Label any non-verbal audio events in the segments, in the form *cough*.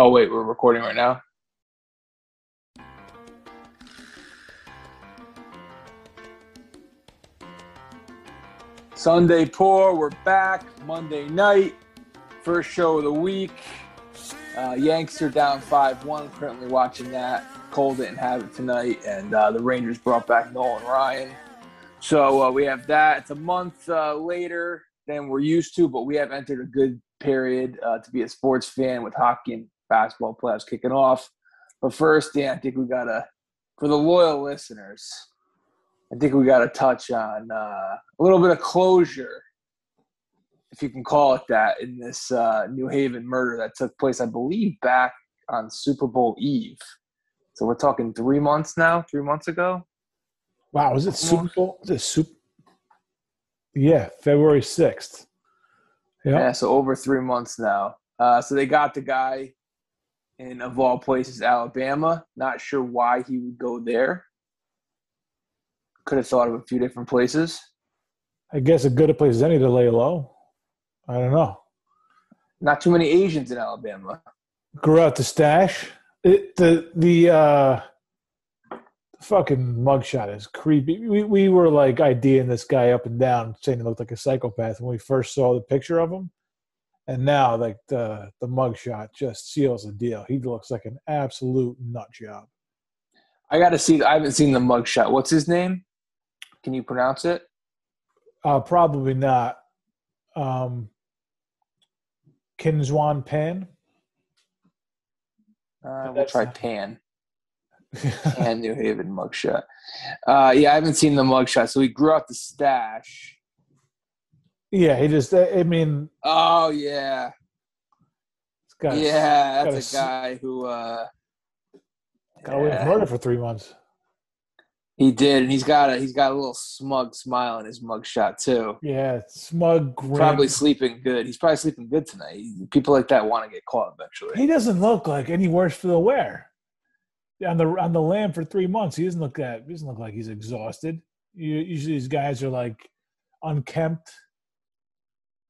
Oh wait, we're recording right now. Sunday pour, we're back. Monday night, first show of the week. Uh, Yanks are down 5 1, currently watching that. Cole didn't have it tonight, and uh, the Rangers brought back Nolan Ryan. So uh, we have that. It's a month uh, later than we're used to, but we have entered a good period uh, to be a sports fan with hockey and basketball playoffs kicking off. But first, Dan, I think we got to, for the loyal listeners, I think we got to touch on uh, a little bit of closure, if you can call it that, in this uh, New Haven murder that took place, I believe, back on Super Bowl Eve. So we're talking three months now, three months ago. Wow, was it Super Bowl? Was it Super? Yeah, February sixth. Yeah. yeah, so over three months now. Uh, so they got the guy in, of all places, Alabama. Not sure why he would go there. Could have thought of a few different places. I guess a good a place as any to lay low. I don't know. Not too many Asians in Alabama. Grew out the stash. It, the the uh, fucking mugshot is creepy. We we were like IDing this guy up and down, saying he looked like a psychopath when we first saw the picture of him. And now, like the the mugshot just seals the deal. He looks like an absolute nut job. I got to see. I haven't seen the mugshot. What's his name? Can you pronounce it? Uh, probably not. Um, Kinswan Pan. Uh, we'll try Pan. *laughs* Pan New Haven mugshot. Uh, yeah, I haven't seen the mugshot. So he grew out the stash. Yeah, he just. I mean. Oh yeah. Got yeah, that's a, a guy who. uh Got away with murder for three months. He did, and he's got a he's got a little smug smile in his mugshot too. Yeah, smug. Grin. Probably sleeping good. He's probably sleeping good tonight. People like that want to get caught eventually. He doesn't look like any worse for the wear. On the on the lam for three months, he doesn't look that. He doesn't look like he's exhausted. You, usually, these guys are like unkempt.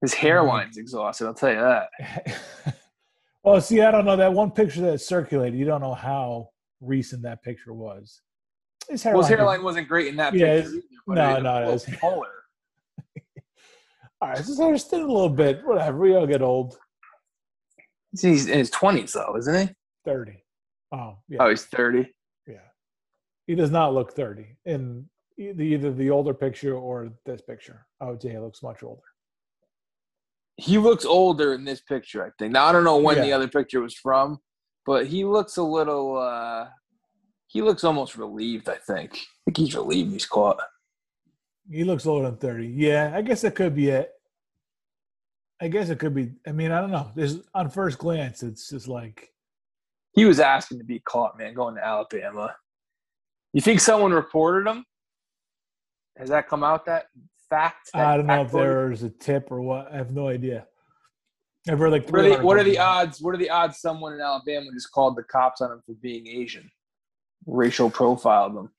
His hairline's mm-hmm. exhausted. I'll tell you that. *laughs* well, see, I don't know that one picture that circulated. You don't know how recent that picture was. His hairline, well, his hairline wasn't great in that yeah, picture. Either, no, no, it was *laughs* taller. all right, hair's thin a little bit. Whatever, we all get old. He's in his twenties, though, isn't he? Thirty. Oh, yeah. Oh, he's thirty. Yeah, he does not look thirty in either the older picture or this picture. I would say he looks much older. He looks older in this picture, I think. Now I don't know when yeah. the other picture was from, but he looks a little. uh he looks almost relieved. I think. I think he's relieved he's caught. He looks older than thirty. Yeah, I guess that could be it. I guess it could be. I mean, I don't know. There's on first glance, it's just like he was asking to be caught, man, going to Alabama. You think someone reported him? Has that come out? That fact? That I don't know if there's a tip or what. I have no idea. I've heard like. What are, the, what are the odds? What are the odds? Someone in Alabama just called the cops on him for being Asian racial profile them.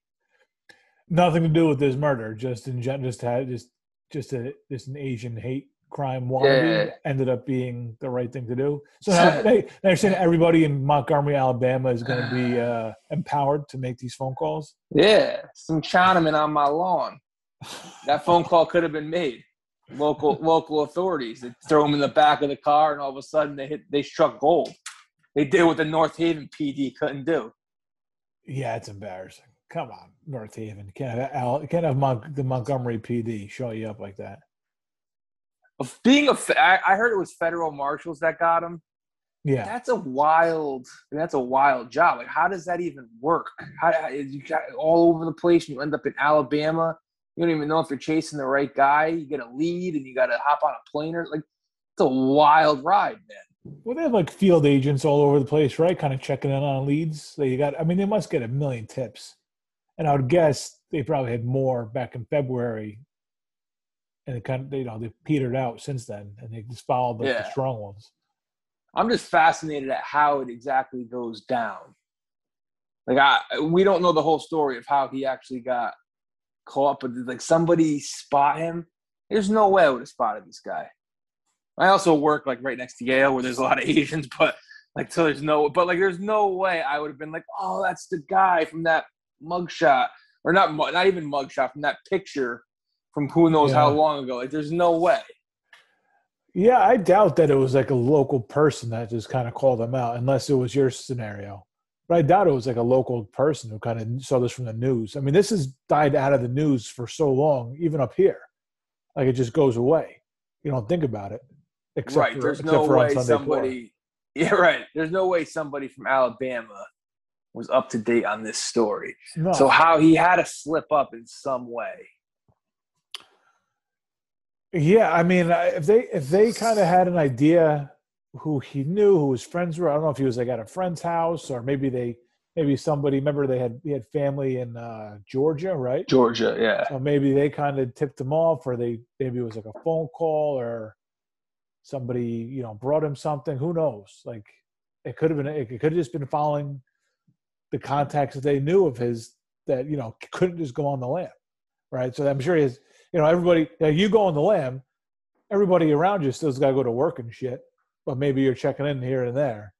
Nothing to do with this murder. Just in just had just just a just an Asian hate crime wannabe yeah. ended up being the right thing to do. So now they, they're saying everybody in Montgomery, Alabama, is going to be *sighs* uh, empowered to make these phone calls. Yeah, some Chinaman on my lawn. That phone call could have been made. Local local authorities they throw them in the back of the car, and all of a sudden they hit they struck gold. They did what the North Haven PD couldn't do. Yeah, it's embarrassing. Come on, North Haven. Can't have, Al, can't have Mon- the Montgomery PD show you up like that. Being a, I heard it was federal marshals that got him. Yeah, that's a wild. That's a wild job. Like, how does that even work? How you got all over the place, and you end up in Alabama. You don't even know if you're chasing the right guy. You get a lead, and you got to hop on a plane or like. It's a wild ride, man. Well, they have like field agents all over the place, right? Kind of checking in on leads. So you got, I mean, they must get a million tips. And I would guess they probably had more back in February. And it kind of, you know, they petered out since then and they just followed yeah. the strong ones. I'm just fascinated at how it exactly goes down. Like, I, we don't know the whole story of how he actually got caught, but like somebody spot him. There's no way I would have spotted this guy. I also work like right next to Yale where there's a lot of *laughs* Asians, but Like so, there's no, but like there's no way I would have been like, oh, that's the guy from that mugshot, or not, not even mugshot from that picture from who knows yeah. how long ago. Like there's no way. Yeah, I doubt that it was like a local person that just kind of called them out, unless it was your scenario. But I doubt it was like a local person who kind of saw this from the news. I mean, this has died out of the news for so long, even up here. Like it just goes away. You don't think about it. Except right. For, There's no way somebody. *laughs* Yeah, right. There's no way somebody from Alabama was up to date on this story. No. So how he had to slip up in some way. Yeah, I mean, if they if they kind of had an idea who he knew, who his friends were, I don't know if he was like at a friend's house or maybe they maybe somebody remember they had he had family in uh, Georgia, right? Georgia, yeah. So maybe they kind of tipped him off, or they maybe it was like a phone call, or somebody you know brought him something. Who knows? Like it could have been. It could have just been following the contacts that they knew of his that you know couldn't just go on the lam, right? So I'm sure he has. You know, everybody. You, know, you go on the lam, everybody around you still's got to go to work and shit. But maybe you're checking in here and there,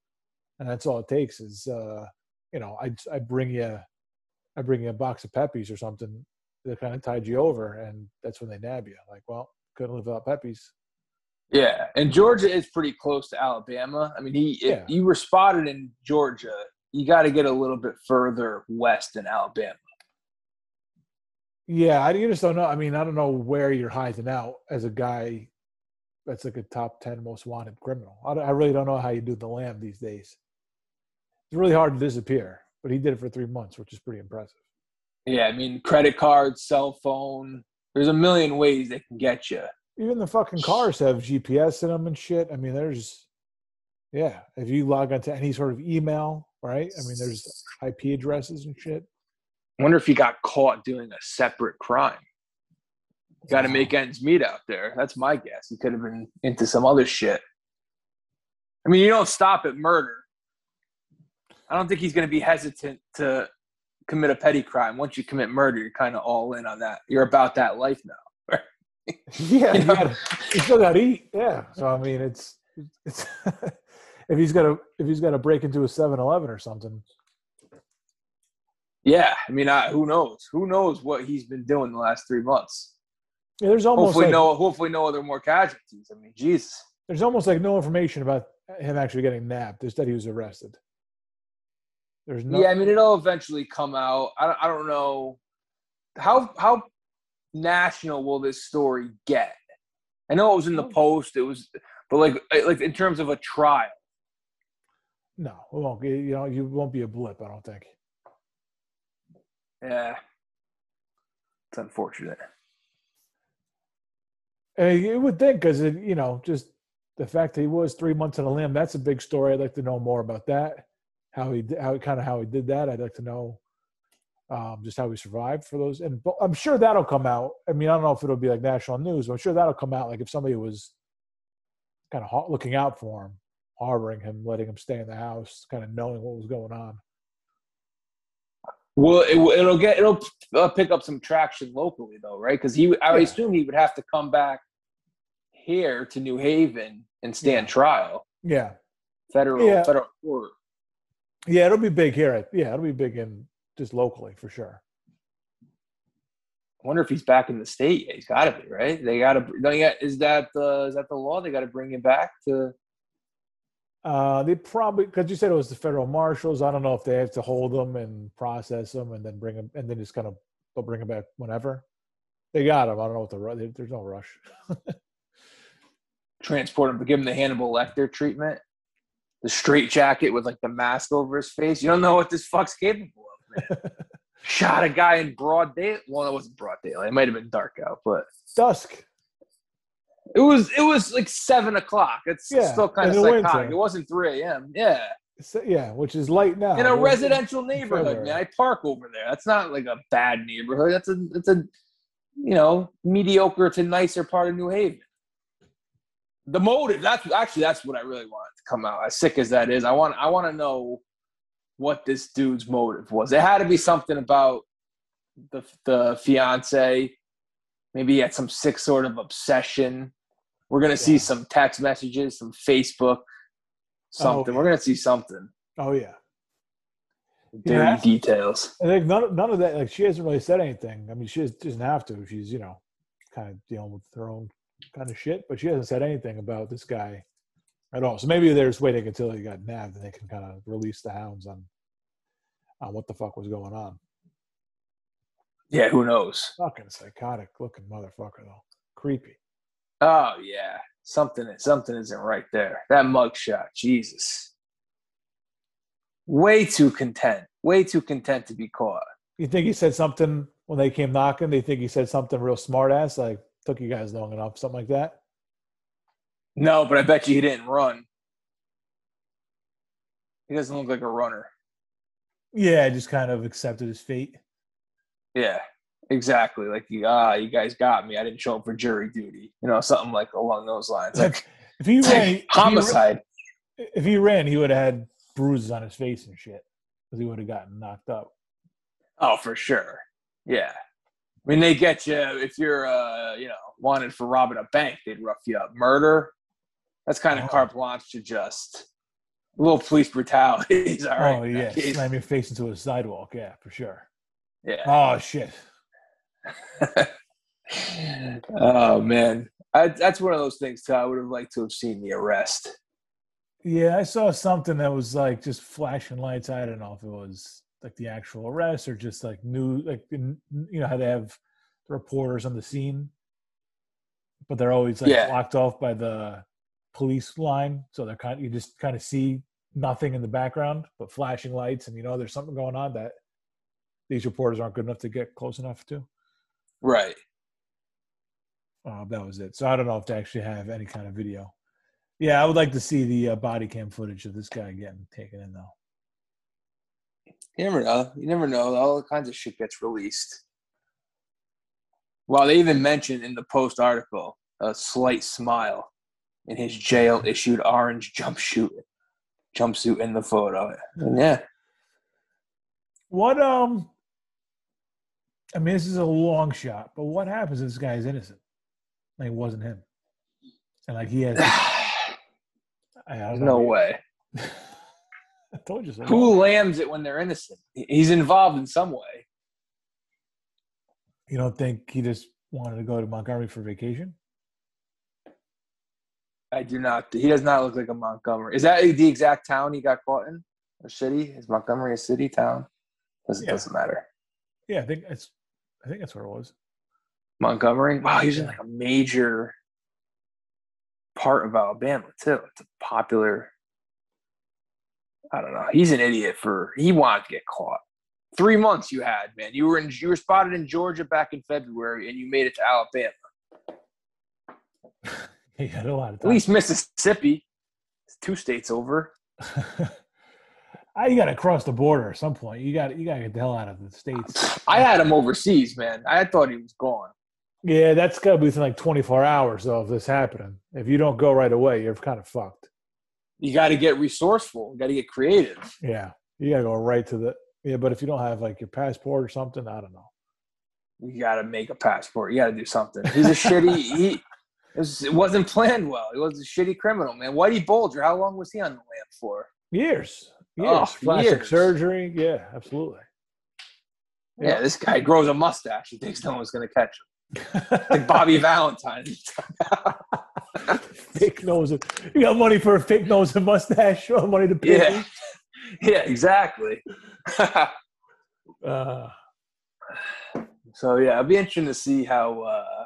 and that's all it takes is. uh you know, I I bring you, I bring you a box of Peppies or something that kind of tied you over, and that's when they nab you. Like, well, couldn't live without Peppies. Yeah, and Georgia is pretty close to Alabama. I mean, he yeah. if you were spotted in Georgia, you got to get a little bit further west in Alabama. Yeah, I just don't know. I mean, I don't know where you're hiding out as a guy that's like a top ten most wanted criminal. I, I really don't know how you do the lamb these days it's really hard to disappear, but he did it for three months, which is pretty impressive. Yeah, I mean, credit cards, cell phone. There's a million ways they can get you. Even the fucking cars have GPS in them and shit. I mean, there's, yeah. If you log onto any sort of email, right? I mean, there's IP addresses and shit. I wonder if he got caught doing a separate crime. Got to make ends meet out there. That's my guess. He could have been into some other shit. I mean, you don't stop at murder. I don't think he's going to be hesitant to commit a petty crime. Once you commit murder, you're kind of all in on that. You're about that life now. *laughs* yeah, you, gotta, you still got to eat. Yeah, so I mean, it's it's *laughs* if he's got to if he's got to break into a 7-Eleven or something. Yeah, I mean, I, who knows? Who knows what he's been doing the last three months? Yeah, there's almost hopefully like, no hopefully no other more casualties. I mean, Jesus. There's almost like no information about him actually getting nabbed. Just that he was arrested. There's no. Yeah, I mean, it'll eventually come out. I don't, I don't know how how national will this story get. I know it was in the post. It was, but like like in terms of a trial. No, it won't. You know, you won't be a blip. I don't think. Yeah, it's unfortunate. Uh, you would think, because you know, just the fact that he was three months on a limb, that's a big story. I'd like to know more about that how he how kind of how he did that. I'd like to know um, just how he survived for those. And I'm sure that'll come out. I mean, I don't know if it'll be like national news, but I'm sure that'll come out. Like if somebody was kind of looking out for him, harboring him, letting him stay in the house, kind of knowing what was going on. Well, it, will get it'll uh, pick up some traction locally though, right? Because he, I yeah. assume he would have to come back here to New Haven and stand yeah. trial. Yeah, federal yeah. federal court. Yeah, it'll be big here. Yeah, it'll be big in just locally for sure. I wonder if he's back in the state. Yeah, he's got to be right. They got to. Is that the is that the law? They got to bring him back to. Uh, they probably because you said it was the federal marshals. I don't know if they have to hold them and process them and then bring them and then just kind of they'll bring him back whenever. They got him. I don't know what the there's no rush. *laughs* Transport him, give him the Hannibal Lecter treatment the straight jacket with like the mask over his face. You don't know what this fuck's capable of, man. *laughs* Shot a guy in broad daylight. Well, it wasn't broad daylight. It might have been dark out, but dusk. It was it was like seven o'clock. It's yeah, still kind of psychotic. Winter. It wasn't three a.m. Yeah. So, yeah, which is light now. In a residential neighborhood, man. I park over there. That's not like a bad neighborhood. That's a that's a you know mediocre to nicer part of New Haven the motive that's actually that's what i really wanted to come out as sick as that is i want i want to know what this dude's motive was it had to be something about the the fiance maybe he had some sick sort of obsession we're going to see some text messages some facebook oh, something. We're gonna see something. Oh yeah. Dirty Yeah. details. I think none, none of that. Like she hasn't really said anything. I mean, she just doesn't have to. She's you know, kind of dealing with her own kind of shit. But she hasn't said anything about this guy at all. So maybe they're just waiting until he got nabbed and they can kind of release the hounds on on what the fuck was going on. Yeah, who knows? Fucking psychotic looking motherfucker though. Creepy. Oh yeah, something something isn't right there. That mugshot, Jesus. Way too content. Way too content to be caught. You think he said something when they came knocking? They think he said something real smart ass, like took you guys long enough, something like that. No, but I bet you he didn't run. He doesn't look like a runner. Yeah, just kind of accepted his fate. Yeah, exactly. Like ah, you guys got me. I didn't show up for jury duty. You know, something like along those lines. Like, if he ran, like if he homicide. ran- if he ran, he would have had bruises on his face and shit because he would have gotten knocked up. Oh, for sure. Yeah. I mean, they get you if you're, uh, you know, wanted for robbing a bank. They'd rough you up. Murder. That's kind of Oh. carte blanche to just a little police brutality. *laughs* is all right. oh yeah, slam your face into a sidewalk. Yeah, for sure. Yeah. Oh shit. *laughs* oh man, I, that's one of those things too. I would have liked to have seen the arrest. Yeah, I saw something that was like just flashing lights. I don't know if it was like the actual arrest or just like new, like you know how they have reporters on the scene, but they're always like Yeah. blocked off by the police line, so they're kind. Of you just kind of see nothing in the background, but flashing lights, and you know there's something going on that these reporters aren't good enough to get close enough to. Right. Uh, that was it. So I don't know if they actually have any kind of video. Yeah, I would like to see the uh, body cam footage of this guy getting taken in, though. You never know. You never know. All kinds of shit gets released. Well, they even mentioned in the post article a slight smile in his jail issued orange jumpsuit jumpsuit in the photo. And yeah. What um? I mean, this is a long shot, but what happens if this guy is innocent? Like it wasn't him, and like he has. *sighs* I, no know. way. *laughs* I told you so. Who lambs it when they're innocent? He's involved in some way. You don't think he just wanted to go to Montgomery for vacation? I do not. He does not look like a Montgomery. Is that the exact town he got caught in? Or city? Is Montgomery a city town? Doesn't Yeah. doesn't matter. Yeah, I think it's. I think that's where it was. Montgomery. Wow, he's in like a major part of Alabama too. It's a popular. I don't know. He's an idiot for he wanted to get caught. Three months you had, man. You were in you were spotted in Georgia back in February, and you made it to Alabama. *laughs* He had a lot of time. At least Mississippi. It's two states over. *laughs* You got to cross the border at some point. You got you got to get the hell out of the states. I had him overseas, man. I thought he was gone. Yeah, that's got to be within like 24 hours though of this happening. If you don't go right away, you're kind of fucked. You got to get resourceful. You got to get creative. Yeah, you got to go right to the. Yeah, but if you don't have like your passport or something, I don't know. You got to make a passport. You got to do something. He's a shitty. *laughs* He it, was, it wasn't planned well. He was a shitty criminal, man. Whitey Bulger. How long was he on the lam for? Years, oh, years, Oh, plastic years. surgery. Yeah, absolutely. Yeah, this guy grows a mustache. He thinks no one's gonna catch him. *laughs* Like Bobby Valentine. *laughs* fake nose. You got money for a fake nose and mustache? Or money to pay? yeah, *laughs* yeah, exactly. Uh, so yeah, it'll be interesting to see how uh,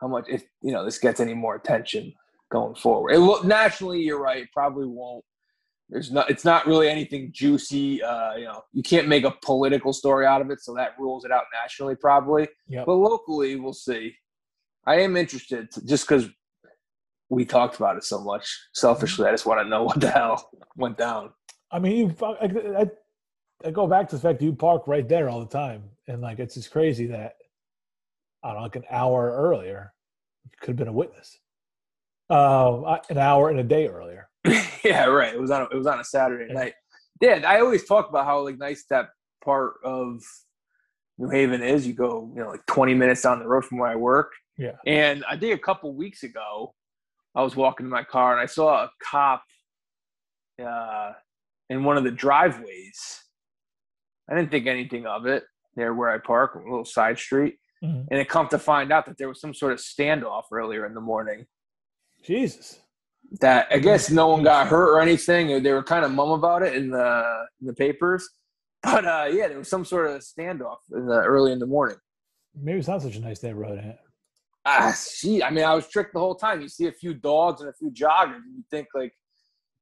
how much if you know this gets any more attention going forward. It will, nationally, you're right. Probably won't. There's not. It's not really anything juicy. Uh, you know, you can't make a political story out of it, so that rules it out nationally, probably. Yep. But locally, we'll see. I am interested, to, just because we talked about it so much. Selfishly, I just want to know what the hell went down. I mean, you. I, I, I go back to the fact that you park right there all the time, and like it's just crazy that I don't know, like an hour earlier, you could have been a witness. I- an hour and a day earlier. *laughs* yeah, right. It was on. A, it was on a Saturday night. Yeah, I always talk about how like nice that part of New Haven is. You go, you know, like 20 minutes down the road from where I work. Yeah. And I think a couple weeks ago, I was walking in my car and I saw a cop uh, in one of the driveways. I didn't think anything of it there where I park, a little side street. Mhm. And it come to find out that there was some sort of standoff earlier in the morning. Jesus. That I guess no one got hurt or anything. They were kind of mum about it in the in the papers. But uh, yeah, there was some sort of standoff in the early in the morning. Maybe it's not such a nice neighborhood. eh? Ah, gee, I mean, I was tricked the whole time. You see a few dogs and a few joggers, and you think like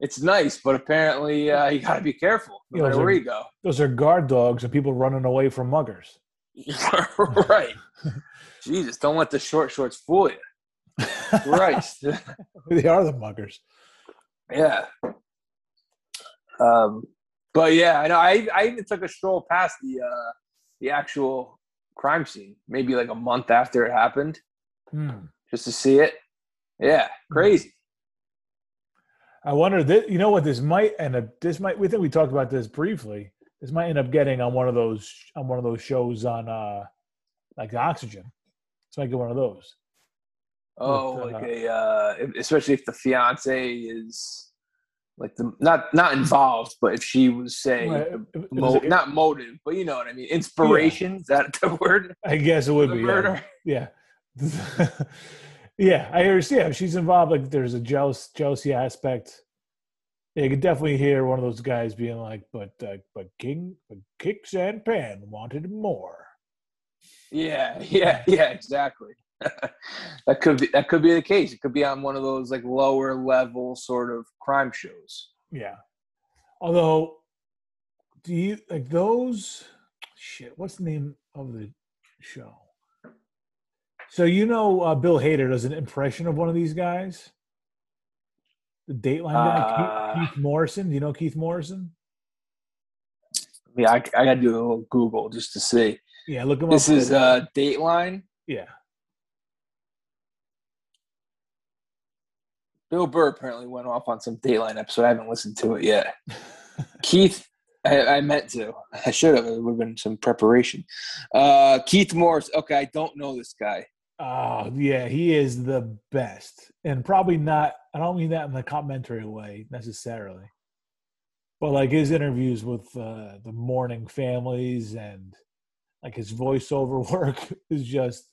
it's nice, but apparently uh, you got to be careful no Yeah, matter where are- you go. Those are guard dogs and people running away from muggers. *laughs* right. *laughs* Jesus, don't let the short shorts fool you. Christ. *laughs* they are the muggers. yeah. Um, but yeah, I know. I I even took a stroll past the uh, the actual crime scene, maybe like a month after it happened, Hmm. just to see it. Yeah, crazy. I wonder that you know what this might end up. This might. We think we talked about this briefly. This might end up getting on one of those on one of those shows on uh like Oxygen. This might get one of those. Oh, like uh, a uh, especially if the fiance is like the not not involved, but if she was say Right, mo- was- not motive, but you know what I mean, inspiration. Is that the word? I guess it would The be. yeah. murder. Yeah. *laughs* yeah, I understand. Yeah, if she's involved, like there's a jealous jealousy aspect. Yeah, you could definitely hear one of those guys being like, "But uh, but King, but Kicks and Pan wanted more." Yeah, *laughs* yeah, yeah, exactly. *laughs* that could be that could be the case. It could be on one of those like lower level sort of crime shows. Yeah. Although, do you like those? Shit, what's the name of the show? So you know, uh, Bill Hader does an impression of one of these guys. The Dateline guy, Uh, Keith, Keith Morrison. Do you know Keith Morrison? Yeah, I, I gotta do a little Google just to see. Yeah, look him This up. is uh Dateline. yeah. Bill Burr apparently went off on some Dateline episode. I haven't listened to it yet. *laughs* Keith, I, I meant to. I should have. It would have been some preparation. Uh, Keith Morris. Okay, I don't know this guy. Oh, yeah, he is the best. And probably not, I don't mean that in the complimentary way necessarily, but like his interviews with uh, the mourning families and like his voiceover *laughs* work is just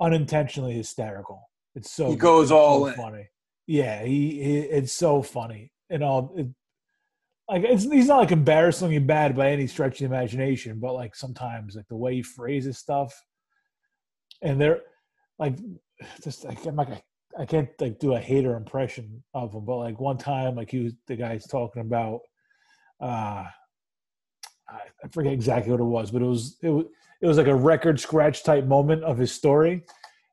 unintentionally hysterical. It's so He goes it's all so in. funny. Yeah, he, he it's so funny and all. It, like it's he's not like embarrassingly bad by any stretch of the imagination, but like sometimes like the way he phrases stuff, and they're like just like I'm like I can't like do a Hader impression of him, but like one time like he was the guy's talking about uh I forget exactly what it was, but it was it was it was like a record scratch type moment of his story,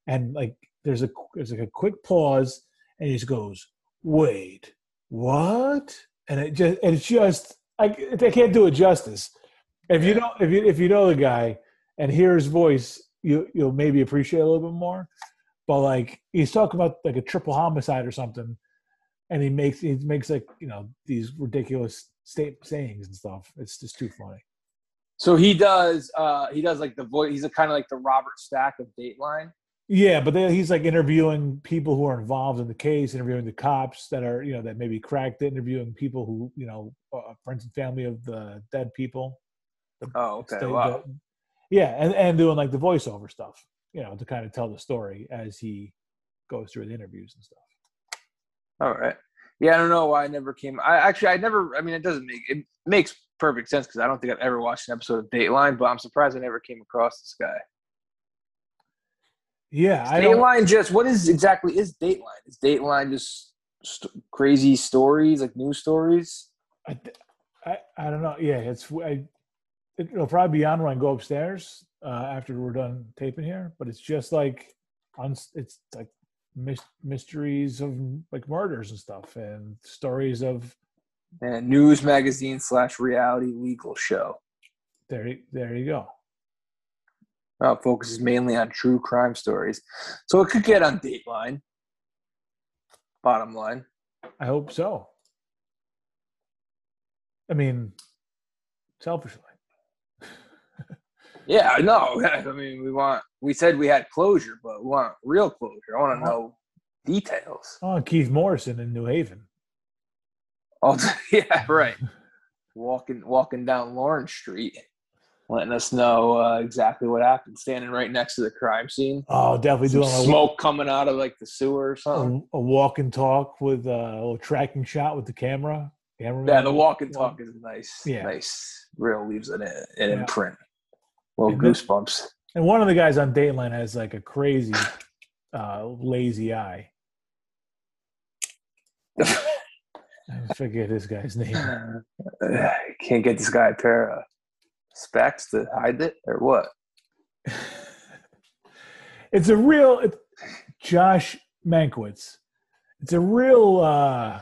and like there's a there's like a quick pause, and he just goes, "Wait, what?" And it just and it's just I I can't do it justice. If you know if you if you know the guy and hear his voice, you you'll maybe appreciate it a little bit more. But like he's talking about like a triple homicide or something, and he makes he makes like you know these ridiculous state sayings and stuff. It's just too funny. So he does. Uh, he does like the voice. He's a kind of like the Robert Stack of Dateline. Yeah, but then he's like interviewing people who are involved in the case, interviewing the cops that are you know that maybe cracked it, interviewing people who you know uh, friends and family of the dead people. Oh, okay. Stay- Wow. the- yeah, and and doing like the voiceover stuff, you know, to kind of tell the story as he goes through the interviews and stuff. All right. Yeah, I don't know why I never came. I actually, I never. I mean, it doesn't make it makes perfect sense because I don't think I've ever watched an episode of Dateline, but I'm surprised I never came across this guy. Yeah, I don't. Dateline just what is exactly is Dateline? Is Dateline just st- crazy stories like news stories? I, I, I don't know. Yeah, it's I, it'll probably be on when I go upstairs uh, after we're done taping here. But it's just like on it's like mys- mysteries of like murders and stuff and stories of And news magazine slash reality legal show. there. There you go. Uh, it focuses mainly on true crime stories, so it could get on Dateline. Bottom line. I hope so. I mean, selfishly. Yeah, I know. *laughs* I mean, we want. We said we had closure, but we want real closure. I want to know details. Oh, Keith Morrison in New Haven. Oh, *laughs* yeah, right. walking walking down Lawrence Street, letting us know uh, exactly what happened. Standing right next to the crime scene. Oh, definitely Some doing a, smoke coming out of like the sewer or something. a, a walk and talk with uh, a little tracking shot with the camera. camera Yeah, the walk and talk is nice. Yeah. Nice. Real leaves an, an Yeah. imprint. Little And goosebumps. And one of the guys on Dateline has like a crazy uh, lazy eye. *laughs* I forget this guy's name. *sighs* Can't get this guy a pair of specs to hide it or what? *laughs* it's a real it, Josh Mankiewicz. It's a real uh,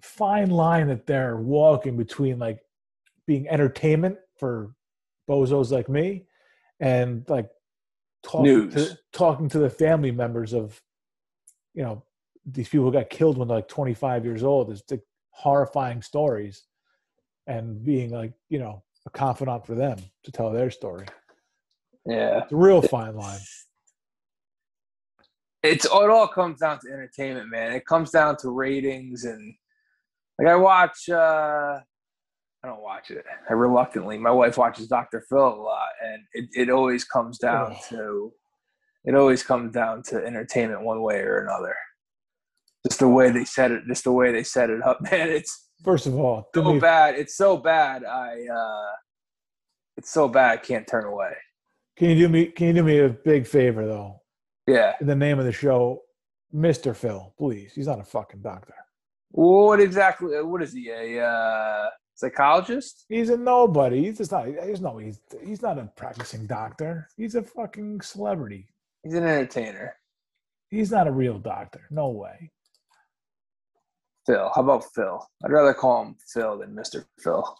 fine line that they're walking between like being entertainment for bozos like me and like talking News. to talking to the family members of you know these people who got killed when they're like 25 years old. It's like horrifying stories and being like you know a confidant for them to tell their story. Yeah. It's a real fine line. It's it all comes down to entertainment, man. It comes down to ratings and like I watch uh I don't watch it. I reluctantly. My wife watches Dr. Phil a lot and it, it always comes down Oh. to it always comes down to entertainment one way or another. Just the way they set it just the way they set it up, *laughs* man. It's First of all, so me, bad. It's so bad. I uh it's so bad I can't turn away. can you do me can you do me a big favor though? Yeah. In the name of the show, Mr. Phil, please. He's not a fucking doctor. What exactly what is he? A uh psychologist? He's a nobody. He's just not he's no he's he's not a practicing doctor. He's a fucking celebrity. He's an entertainer. He's not a real doctor. No way. Phil. How about Phil? I'd rather call him Phil than Mr. Phil.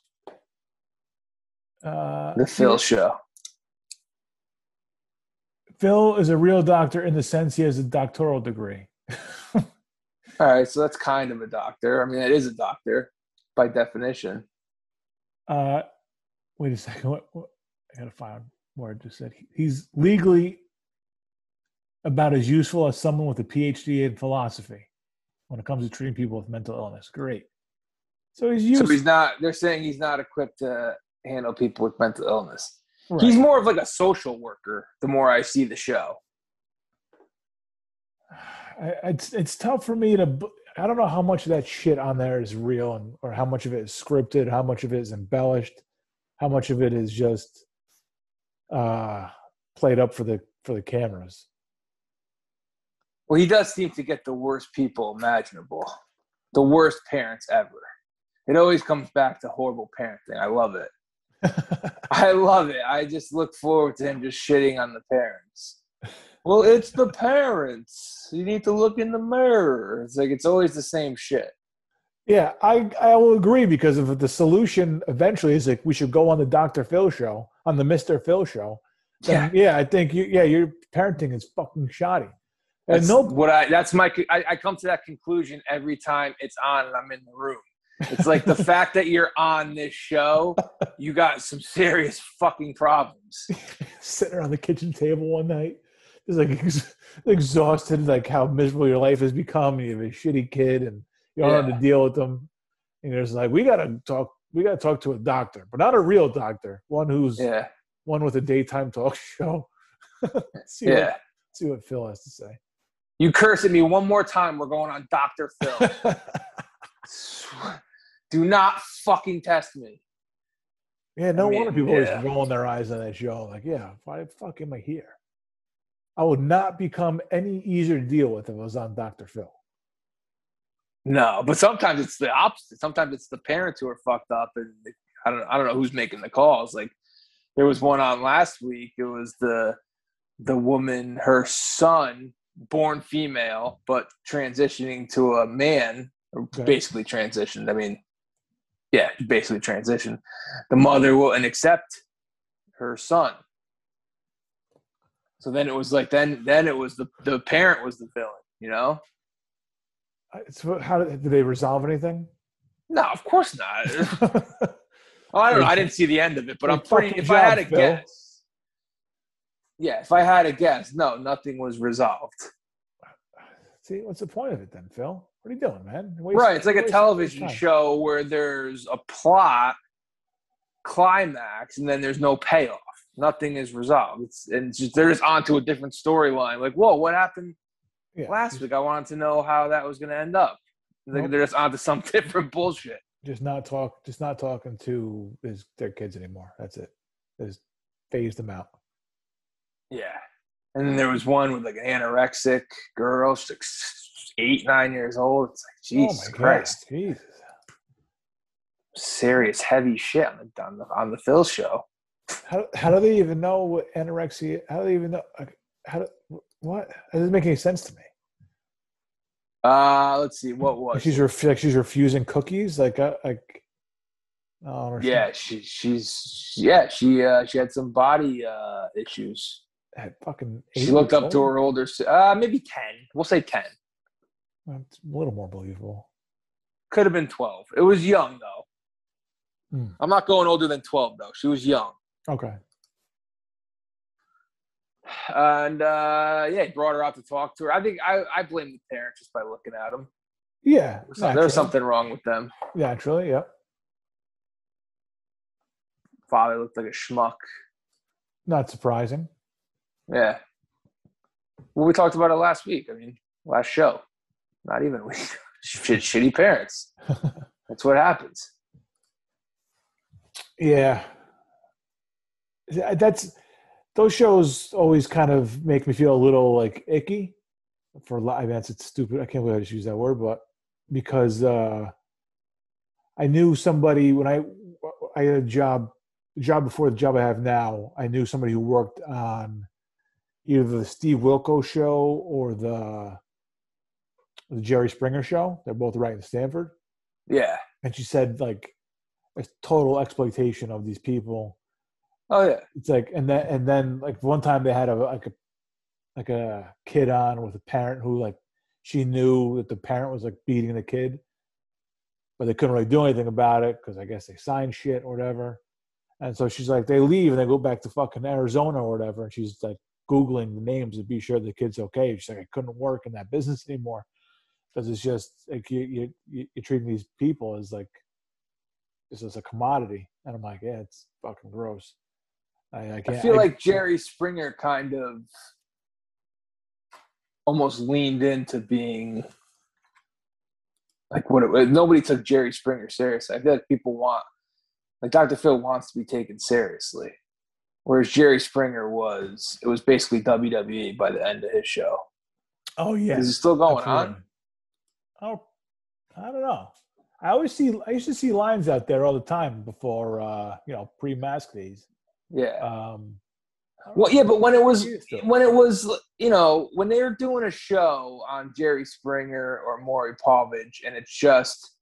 Uh, The Phil show. Phil is a real doctor in the sense he has a doctoral degree. *laughs* All right, so that's kind of a doctor. I mean, it is a doctor by definition. Uh, wait a second. What, what, I gotta find where it just said he's legally about as useful as someone with a PhD in philosophy when it comes to treating people with mental illness. Great. So he's So he's not. They're saying he's not equipped to handle people with mental illness. Right. He's more of like a social worker. The more I see the show, I, it's it's tough for me to. I don't know how much of that shit on there is real, and or how much of it is scripted, how much of it is embellished, how much of it is just uh, played up for the for the cameras. Well, he does seem to get the worst people imaginable, the worst parents ever. It always comes back to horrible parenting. I love it. *laughs* I love it. I just look forward to him just shitting on the parents. Well, it's the parents. You need to look in the mirror. It's like it's always the same shit. Yeah, I I will agree because if the solution eventually is like we should go on the Dr. Phil show, on the Mr. Phil show, Yeah. yeah, I think you yeah, your parenting is fucking shoddy. And That's no what I that's my I, I come to that conclusion every time it's on and I'm in the room. It's like the *laughs* fact that you're on this show, you got some serious fucking problems. *laughs* sitting around the kitchen table one night, just like ex- exhausted, like how miserable your life has become. You have a shitty kid, and you don't know how to deal with them. And there's like, we gotta talk. We gotta talk to a doctor, but not a real doctor. One who's Yeah. one with a daytime talk *laughs* show. see Yeah. What, see what Phil has to say. You curse at me one more time, we're going on Dr. Phil. *laughs* Do not fucking test me. yeah, no I mean, wonder people yeah. always rolling their eyes on that show. Like, yeah, why the fuck am I here? I would not become any easier to deal with if I was on Dr. Phil. No, but sometimes it's the opposite. Sometimes it's the parents who are fucked up, and I don't, I don't know who's making the calls. Like there was one on last week. It was the the woman, her son, born female, but transitioning to a man okay. basically transitioned. I mean, yeah, basically transitioned. The mother wouldn't accept her son. So then it was like then then it was the the parent was the villain, you know. So how did, did they resolve anything? No, of course not. *laughs* Oh, I don't know. I didn't *laughs* see the end of it, but I'm pretty. If I had a guess, yeah, if I had a guess, no, nothing was resolved. See, what's the point of it then, Phil? What are you doing, man? Waste- Right. It's like a television show where there's a plot, climax, and then there's no payoff. Nothing is resolved. It's and it's just, they're just onto a different storyline. Like, whoa, what happened Yeah, last week? I wanted to know how that was going to end up. Like, Nope. They're just onto some *laughs* different bullshit. Just not talk. Just not talking to his their kids anymore. That's it. Just phased them out. Yeah. And then there was one with like an anorexic girl, she's like eight, nine years old. It's like, Jesus Christ. God, Jesus. Serious, heavy shit on the, on the, on the Phil show. How how do they even know what anorexia? How do they even know? like, How do, what? That doesn't make any sense to me. Uh, let's see. What Like was she's it? ref, like she's refusing cookies. Like uh, like. I. Yeah, she, she's yeah she uh, she had some body uh, issues. At fucking. She looked up to her older, uh, maybe ten. We'll say ten. It's a little more believable. Could have been twelve. It was young though. Hmm. I'm not going older than twelve though. She was young, Okay. and uh, yeah, he brought her out to talk to her. I think I, I blame the parents just by looking at them. Yeah. There's, some- naturally. there's something wrong with them. Naturally, yeah. Father looked like a schmuck. Not surprising. Yeah. Well, we talked about it last week. I mean, last show. Not even week. *laughs* Shit, shitty parents. *laughs* That's what happens. Yeah. That's those shows always kind of make me feel a little like icky for live that's it's stupid. I can't believe I just used that word, but because uh I knew somebody when I I had a job the job before the job I have now, I knew somebody who worked on either the Steve Wilkos show or the the Jerry Springer show. They're both right in Stamford Yeah. and she said like a total exploitation of these people Oh yeah. it's like and then and then like one time they had a like a like a kid on with a parent who like she knew that the parent was like beating the kid but they couldn't really do anything about it because i guess they signed shit or whatever and so she's like they leave and they go back to fucking arizona or whatever and she's like googling the names to be sure the kid's okay she's like i couldn't work in that business anymore because it's just like you, you you you're treating these people as like this is a commodity and i'm like yeah it's fucking gross i, I, I feel like Jerry Springer kind of almost leaned into being like what it, nobody took Jerry Springer seriously. I feel like people want like Dr. Phil wants to be taken seriously. Whereas Jerry Springer was it was basically WWE by the end of his show. oh yeah Is it still going Absolutely. oh i don't know i always see i used to see lines out there all the time before uh you know pre-mask days? Yeah. um Well, yeah, but when it was when it was you know when they were doing a show on Jerry Springer or Maury Povich, and it's just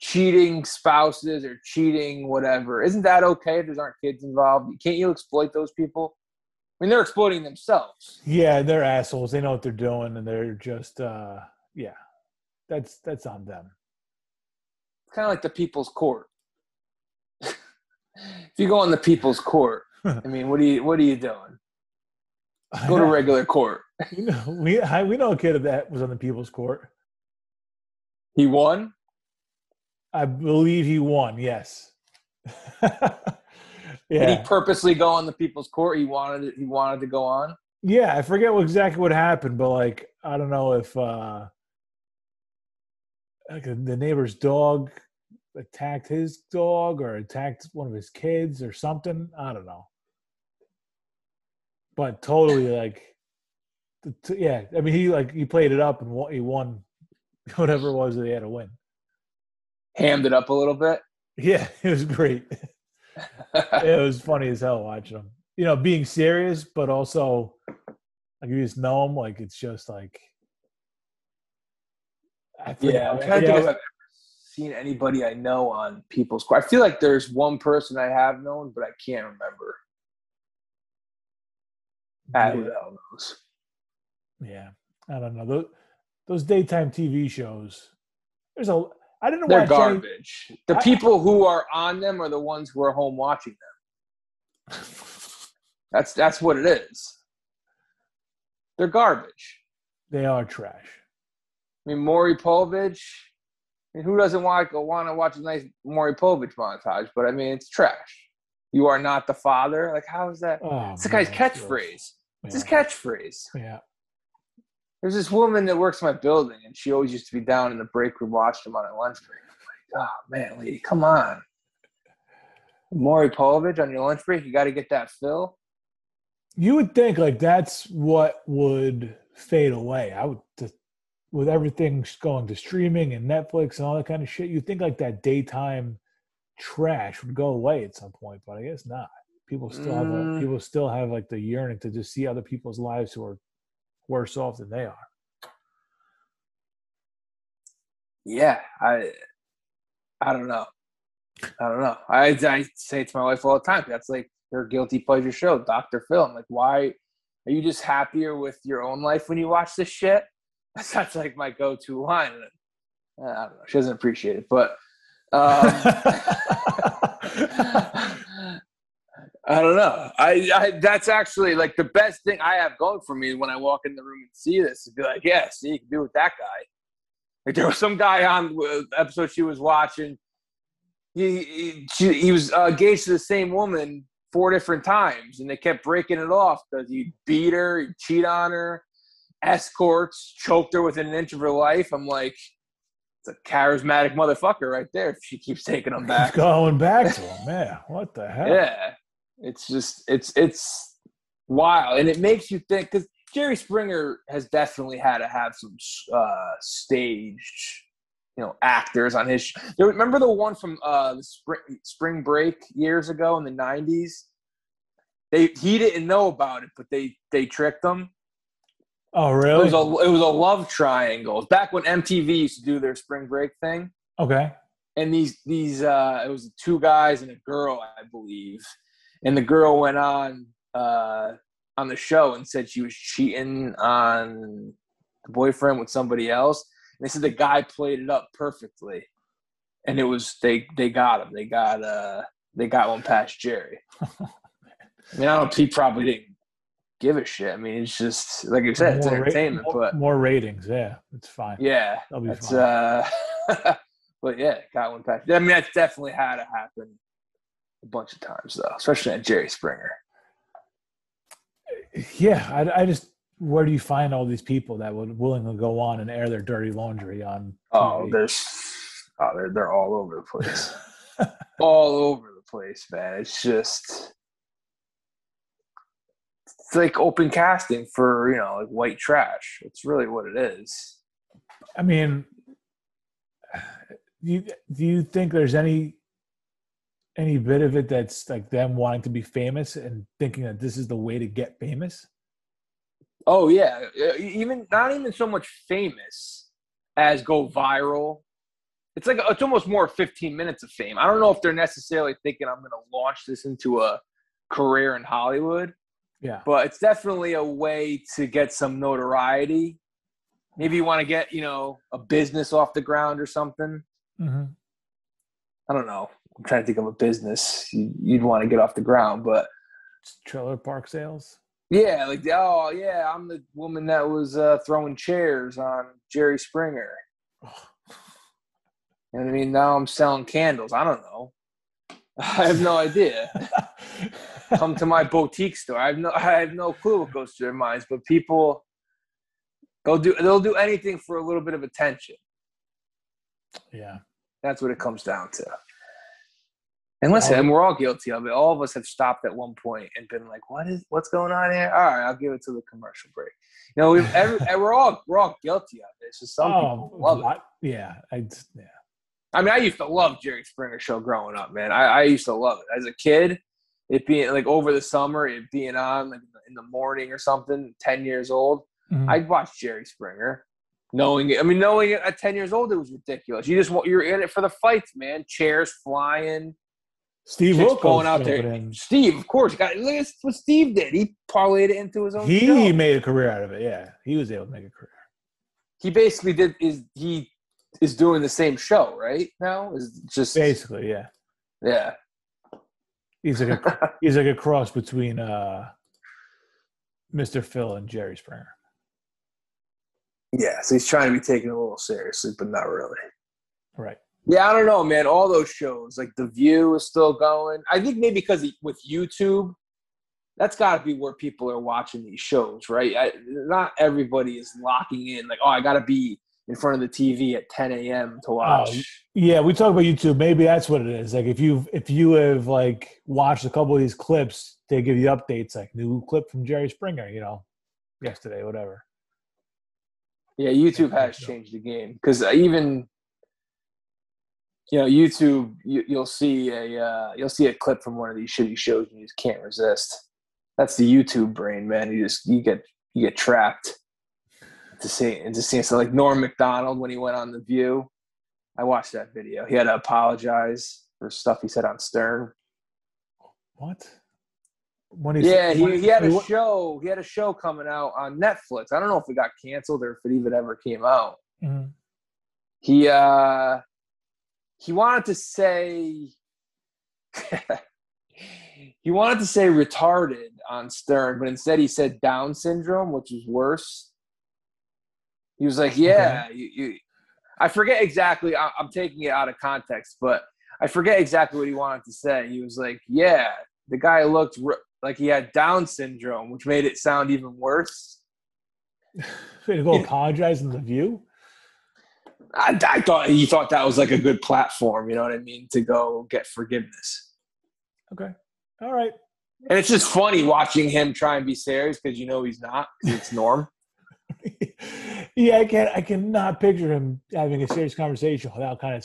cheating spouses or cheating whatever, isn't that okay if there aren't kids involved? Can't you exploit those people? I mean, they're exploiting themselves. yeah they're assholes they know what they're doing and they're just uh yeah that's that's on them It's kind of like the people's court. *laughs* if you go on the people's court, I mean, what are you what are you doing? *laughs* Go to regular court. we know we, I, we know a kid that was on the people's court He won. I believe he won yes *laughs* Did he purposely go on the people's court? He wanted it, he wanted to go on. Yeah, I forget what, exactly what happened, but like I don't know if uh like the neighbor's dog attacked his dog or attacked one of his kids or something. I don't know. But totally like the t- yeah, I mean he like he played it up and won, he won *laughs* whatever it was that he had to win. Hammed it up a little bit. Yeah, *laughs* it was great. it was funny as hell watching him. You know, being serious, but also like you just know him. Like it's just like. I Yeah, I'm trying to think if I've ever seen anybody I know on People's Court. I feel like there's one person I have known, but I can't remember. The hell knows? yeah. I don't know those those daytime TV shows. There's a I didn't They're watch any- garbage. The I- people who are on them are the ones who are home watching them. *laughs* That's that's what it is. They're garbage. They are trash. I mean, Maury Povich. I mean, who doesn't want to want to watch a nice Maury Povich montage? But I mean, it's trash. You are not the father. Like, how is that? Oh, it's the guy's catchphrase. gross. It's his catchphrase. Yeah. There's this woman that works in my building, and she always used to be down in the break room watching him on her lunch break. I'm like, oh man, lady, come on. Maury Povich on your lunch break, you got to get that fill. You would think like that's what would fade away. I would, just, with everything going to streaming and Netflix and all that kind of shit. You'd think like that daytime trash would go away at some point, but I guess not. People still have a, Mm. people still have like the yearning to just see other people's lives who are worse off than they are. Yeah, I, I don't know. I don't know. I, I say it to my wife all the time. That's like her guilty pleasure show, Doctor Phil. I'm like, why are you just happier with your own life when you watch this shit? That's, *laughs* that's like my go-to line. I don't know. She doesn't appreciate it, but um, *laughs* *laughs* I don't know. I, I that's actually like the best thing I have going for me when I walk in the room and see this. To be like, yeah, see, you can be with that guy. Like there was some guy on the episode she was watching. He he, she, he was uh, engaged to the same woman four different times, and they kept breaking it off because he beat her, he cheat on her, escorts, choked her within an inch of her life. I'm like, it's a charismatic motherfucker right there. If she keeps taking him back, Going back *laughs* to him, man. What the hell? yeah, it's just it's it's wild, and it makes you think because Jerry Springer has definitely had to have some uh, staged, you know, actors on his. Sh- Remember the one from uh, the spring spring break years ago in the '90s? They he didn't know about it, but they they tricked him. Oh, really? It was a it was a love triangle back when MTV used to do their spring break thing okay. and these these uh it was two guys and a girl i believe and the girl went on uh on the show and said she was cheating on the boyfriend with somebody else and they said the guy played it up perfectly and it was they they got him they got uh they got one past jerry *laughs* i mean i don't he probably didn't give a shit i mean it's just like you said it's More ra- entertainment more, but more ratings. Yeah, it's fine. yeah, That'll be fine. uh, *laughs* but yeah, got one past. I mean, that's definitely had to happen a bunch of times though, especially at Jerry Springer. Yeah, I, I just where do you find all these people that would willingly go on and air their dirty laundry on? Oh, TV? there's, oh, they're they're all over the place, *laughs* all over the place, man. It's just. It's like open casting for you know like white trash. It's really what it is. I mean, do you do you think there's any any bit of it that's like them wanting to be famous and thinking that this is the way to get famous? Oh yeah, even not even so much famous as go viral. It's like it's almost more 15 minutes of fame. I don't know if they're necessarily thinking I'm going to launch this into a career in Hollywood, Yeah, but it's definitely a way to get some notoriety. Maybe you want to get you know a business off the ground or something. hmm I don't know. I'm trying to think of a business you- you'd want to get off the ground, but trailer park sales. Yeah, like oh yeah, I'm the woman that was uh, throwing chairs on Jerry Springer. *sighs* And I mean, now I'm selling candles. I don't know. I have no idea. *laughs* Come to my boutique store. I have no, *laughs* I have no clue what goes through their minds. But people, they'll do, they'll do anything for a little bit of attention. yeah, That's what it comes down to. And listen, and we're all guilty of it. All of us have stopped at one point and been like, "What is what's going on here?" All right, I'll give it to the commercial break. You know, we've every, we're all we're all guilty of it. It's just some people love it. Oh. Yeah, I yeah. I mean, I used to love Jerry Springer show growing up, man. I, I used to love it as a kid. It being like over the summer, it being on like in the morning or something. Ten years old, Mhm. I'd watch Jerry Springer, knowing it. I mean, knowing it at ten years old, it was ridiculous. You just want you're in it for the fights, man. Chairs flying, Steve Wilkos going out there. Steve, of course, got look at what Steve did. He parlayed it into his own. He show. made a career out of it. Yeah, he was able to make a career. he basically did is he is doing the same show right now. Is just Basically, yeah. yeah. He's like a *laughs* he's like a cross between uh, Mr. Phil and Jerry Springer. Yeah, so he's trying to be taken a little seriously, but not really. Right. Yeah, I don't know, man. All those shows, like The View, is still going. I think maybe because with YouTube, that's got to be where people are watching these shows, right? I, not everybody is locking in like, oh, I got to be in front of the TV at 10 a.m. to oh, watch. Oh, yeah, we talk about YouTube. Maybe that's what it is. Like if you if you have like watched a couple of these clips, they give you updates like new clip from Jerry Springer, you know, yesterday, whatever. Yeah, YouTube has changed the game because even you know YouTube, you, will see a uh, you'll see a clip from one of these shitty shows and you just can't resist. That's the YouTube brain, man. You just you get you get trapped to see and to see so like Norm Macdonald when he went on the View. I watched that video. He had to apologize for stuff he said on Stern. What? When he yeah, he, he had a show. He had a show coming out on Netflix. I don't know if it got canceled or if it even ever came out. Mm-hmm. He uh he wanted to say *laughs* he wanted to say retarded on Stern, but instead he said Down syndrome, which is worse. He was like, "Yeah, okay. you, you, I forget exactly. I, I'm taking it out of context, but I forget exactly what he wanted to say. He was like, "Yeah, the guy looked r- like he had Down syndrome, which made it sound even worse." *laughs* to go *laughs* apologize in the view. I, I, thought he thought that was like a good platform. You know what I mean? To go get forgiveness. Okay. All right. And it's just funny watching him try and be serious because you know he's not. It's Norm. *laughs* yeah, I can't. I cannot picture him having a serious conversation without kind of.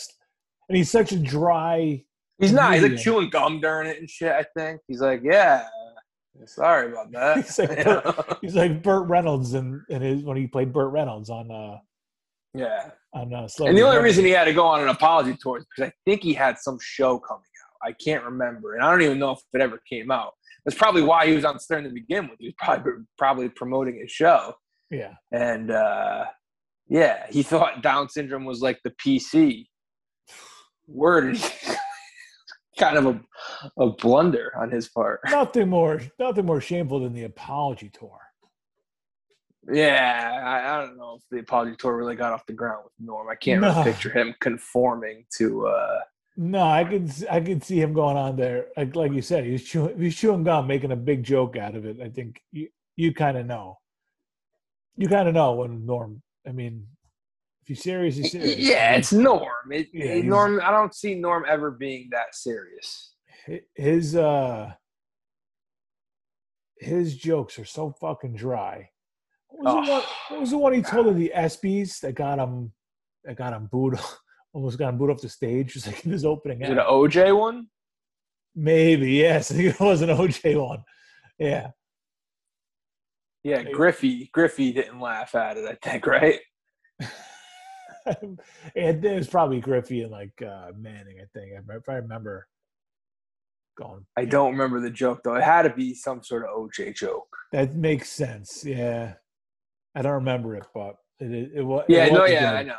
And he's such a dry. He's not. He's like chewing gum during it and shit. I think he's like, yeah. Sorry about that. *laughs* he's, like *laughs* Burt, he's like Burt Reynolds and in his when he played Burt Reynolds on. uh Yeah. On uh, and the only reason he had to go on an apology tour is because I think he had some show coming out. I can't remember, and I don't even know if it ever came out. That's probably why he was on Stern to begin with. He was probably probably promoting his show. Yeah. And uh, yeah, he thought Down syndrome was like the PC word. *laughs* kind of a, a blunder on his part. Nothing more, nothing more shameful than the apology tour. Yeah, I, I, don't know if the apology tour really got off the ground with Norm. I can't no. really picture him conforming to. uh No, I can I can see him going on there. Like like you said, he's chewing he's chewing gum, making a big joke out of it. I think you you kind of know you kind of know when Norm. I mean, if he's serious, he's serious. Yeah, it's Norm. It, yeah, Norm. I don't see Norm ever being that serious. His uh, his jokes are so fucking dry. What was, oh, the, one, what was the one he told of the ESPYS that got him that got him booed? *laughs* Almost got him booed off the stage. *laughs* Just like in his opening. Is act. it an OJ one? Maybe yes. *laughs* I think it was an OJ one. Yeah. Yeah, Griffey Griffey didn't laugh at it. I think right. and it was probably Griffey and like uh, Manning. I think if I remember going. I don't remember the joke though. It had to be some sort of OJ joke. That makes sense. Yeah, I don't remember it, but it it, it was. Yeah, it no, yeah, good. I know.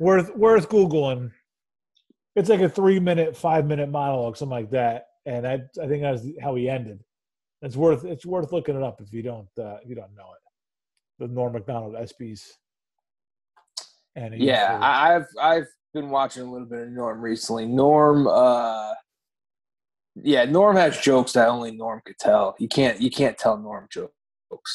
Worth worth googling. It's like a three minute, five minute monologue, something like that, and I I think that's how he ended. It's worth it's worth looking it up if you don't uh, if you don't know it. The Norm Macdonald ESPYS. And yeah, I've I've been watching a little bit of Norm recently. Norm, uh, yeah, Norm has jokes that only Norm could tell. You can't you can't tell Norm jokes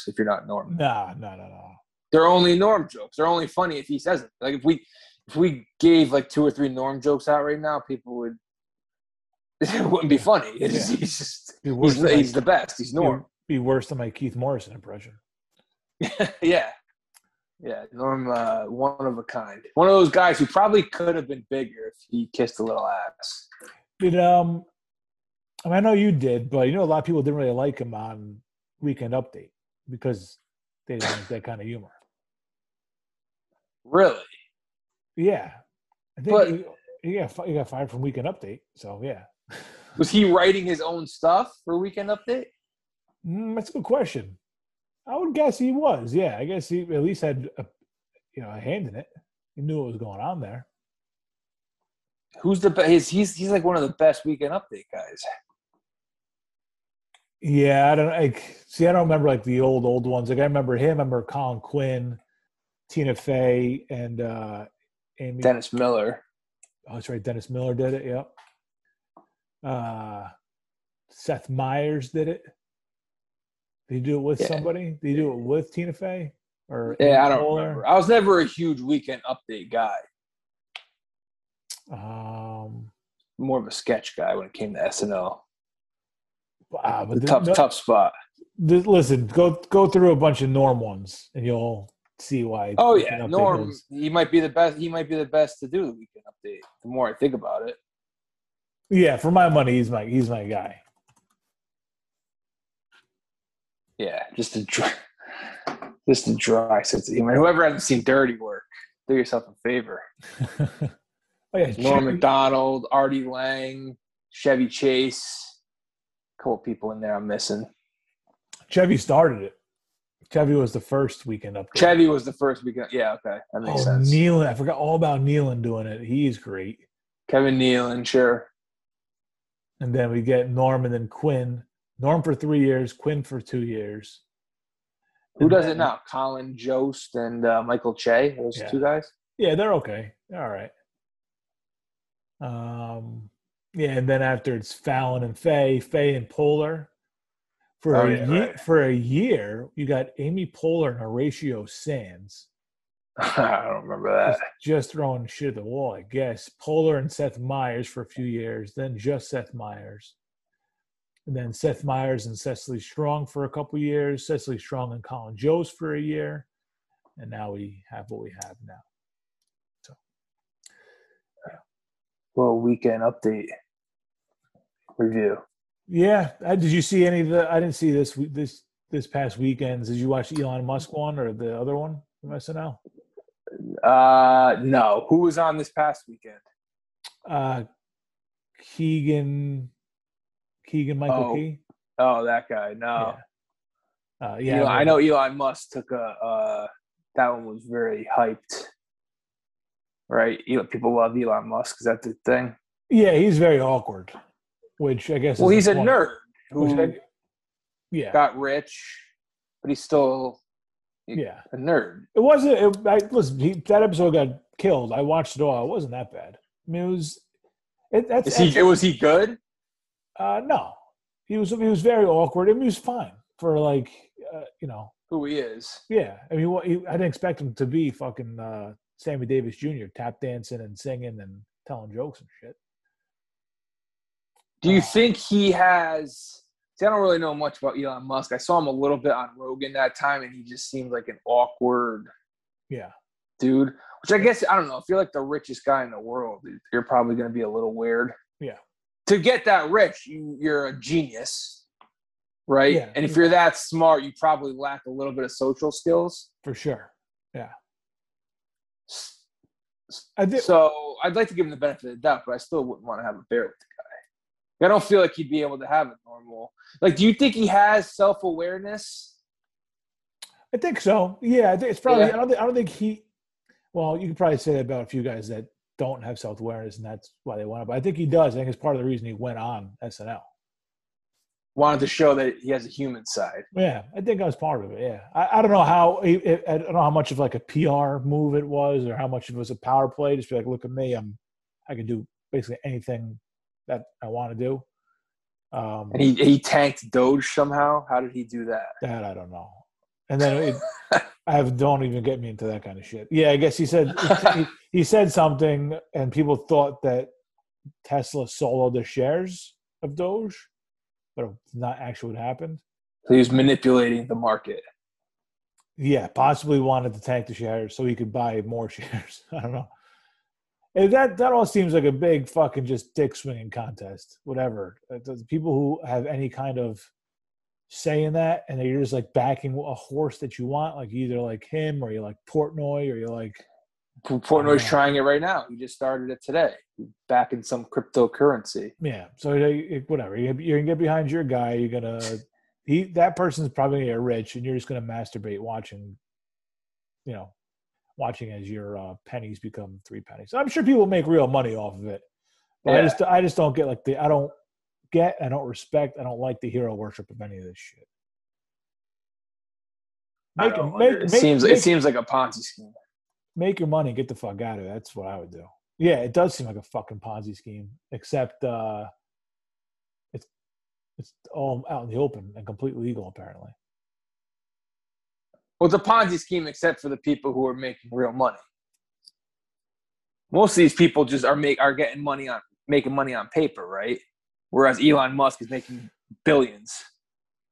if you're not Norm. Nah, no, no, no. They're only Norm jokes. They're only funny if he says it. Like if we if we gave like two or three Norm jokes out right now, people would *laughs* it wouldn't be funny. Yeah. He's just he's, he's the best. He's Norm. Be worse than my Keith Morrison impression. *laughs* yeah, yeah. Norm, uh, one of a kind. One of those guys who probably could have been bigger if he kissed a little ass. Did um, I, mean, I know you did, but you know a lot of people didn't really like him on Weekend Update because they didn't like that kind of humor. Really? Yeah, I think but, he, he got he got fired from Weekend Update. So yeah. *laughs* Was he writing his own stuff for Weekend Update? Mm, that's a good question. I would guess he was. Yeah, I guess he at least had a, you know a hand in it. He knew what was going on there. Who's the best? He's he's like one of the best Weekend Update guys. Yeah, I don't like. See, I don't remember like the old old ones. Like I remember him. I remember Colin Quinn. Tina Fey and uh, Amy. Dennis Miller. Oh, that's right. Dennis Miller did it. Yep. Uh, Seth Meyers did it. Did you do it with Yeah. somebody? Did you do it with Tina Fey? Or Yeah, I don't remember. I was never a huge weekend update guy. Um, More of a sketch guy when it came to SNL. Ah, but the- tough, no- tough spot. listen, go go through a bunch of Norm ones, and you'll see why. Oh yeah, Norm. is- He might be the best. He might be the best to do the weekend update. The more I think about it, Yeah, for my money, he's my he's my guy. yeah, just a dry, just a dry sense of humor. Whoever hasn't seen Dirty Work, do yourself a favor. *laughs* oh yeah, Norm Chevy- Macdonald, Artie Lange, Chevy Chase. Couple people in there I'm missing. Chevy started it. Chevy was the first weekend update. Chevy was the first weekend. Yeah, okay, that makes oh, sense. Nealon, I forgot all about Nealon doing it. He's great. Kevin Nealon, sure. And then we get Norm and then Quinn. Norm for three years, Quinn for two years. Who And does then- it now? Colin Jost and uh, Michael Che. Those Yeah. two guys. Yeah, they're okay. All right. Um, yeah, and then after it's Fallon and Fey, Fey and Poehler. For Oh, a yeah, year, right. for a year, you got Amy Poehler and Horatio Sanz *laughs* I don't remember that. just, throwing shit at the wall. I guess Poehler and Seth Meyers for a few years, then just Seth Meyers, and then Seth Meyers and Cecily Strong for a couple years. Cecily Strong and Colin Jost for a year, and now we have what we have now. Well, weekend update review. Yeah, I, did you see any of the? I didn't see this this this past weekends. Did you watch Elon Musk one or the other one from SNL? Uh, no. Who was on this past weekend? Uh, Keegan, Keegan Michael Oh, Key. Oh, that guy. No. Yeah, uh, yeah. Elon- I but- know Elon Musk took a. Uh, that one was very hyped. Right? You know, people love Elon Musk. Is that the thing? Yeah, he's very awkward, which I guess. Well, he's a point. nerd who I- yeah, got rich, but he's still yeah. a nerd. It wasn't. It, I, listen, he, that episode got killed. I watched it all. It wasn't that bad. I mean, it was. It, that's, Is he? Was he good? Uh, no, he was. He was very awkward. I mean, he was fine for like, uh, you know, Who he is? yeah. I mean, what, he, I didn't expect him to be fucking uh, Sammy Davis Jr. tap dancing and singing and telling jokes and shit. Do you Uh, think he has? See, I don't really know much about Elon Musk. I saw him a little bit on Rogan that time, and he just seemed like an awkward Yeah, dude. Which I guess I don't know. If you're like the richest guy in the world, you're probably going to be a little weird. Yeah. To get that rich, you you're a genius, right? Yeah. And if you're that smart, you probably lack a little bit of social skills. for sure. I did. So I'd like to give him the benefit of the doubt, but I still wouldn't want to have a bear with the guy. I don't feel like he'd be able to have a normal. Like, do you think he has self awareness? I think so. Yeah, I think it's probably. Yeah. I don't. Think, I don't think he. Well, you could probably say that about a few guys that don't have self awareness, and that's why they want it. But I think he does. I think it's part of the reason he went on SNL. Wanted to show that he has a human side. Yeah, I think I was part of it. Yeah, I, I don't know how. I I don't know how much of like a PR move it was, or how much it was a power play. Just be like, look at me, I'm, I can do basically anything that I want to do. Um, And he, he tanked Doge somehow. How did he do that? That I don't know. And then it, *laughs* I have don't even get me into that kind of shit. Yeah, I guess he said he, *laughs* he said something, and people thought that Tesla sold all the shares of Doge, but it's not actually what happened. He was manipulating the market. Yeah, possibly wanted to tank the shares so he could buy more *laughs* shares. I don't know. And that that all seems like a big fucking just dick swinging contest. Whatever. Uh, The people who have any kind of say in that, and you're just like backing a horse that you want, like either like him or you like Portnoy or you like Portnoy's trying it right now. He just started it today, back in some cryptocurrency. yeah. So whatever. You're you're gonna get behind your guy. You're gonna he that person's probably gonna get rich, and you're just gonna masturbate watching, you know, watching as your uh, pennies become three pennies. I'm sure people make real money off of it, but I just I just don't get like the I don't get I don't respect I don't like the hero worship of any of this shit. Make, don't make, it make, seems make, it seems like a Ponzi scheme. make your money get the fuck out of it. That's what I would do. Yeah, it does seem like a fucking Ponzi scheme, except uh, it's it's all out in the open and completely legal, apparently. Well, it's a Ponzi scheme except for the people who are making real money. Most of these people just are make are getting money on making money on paper, right? Whereas Elon Musk is making billions.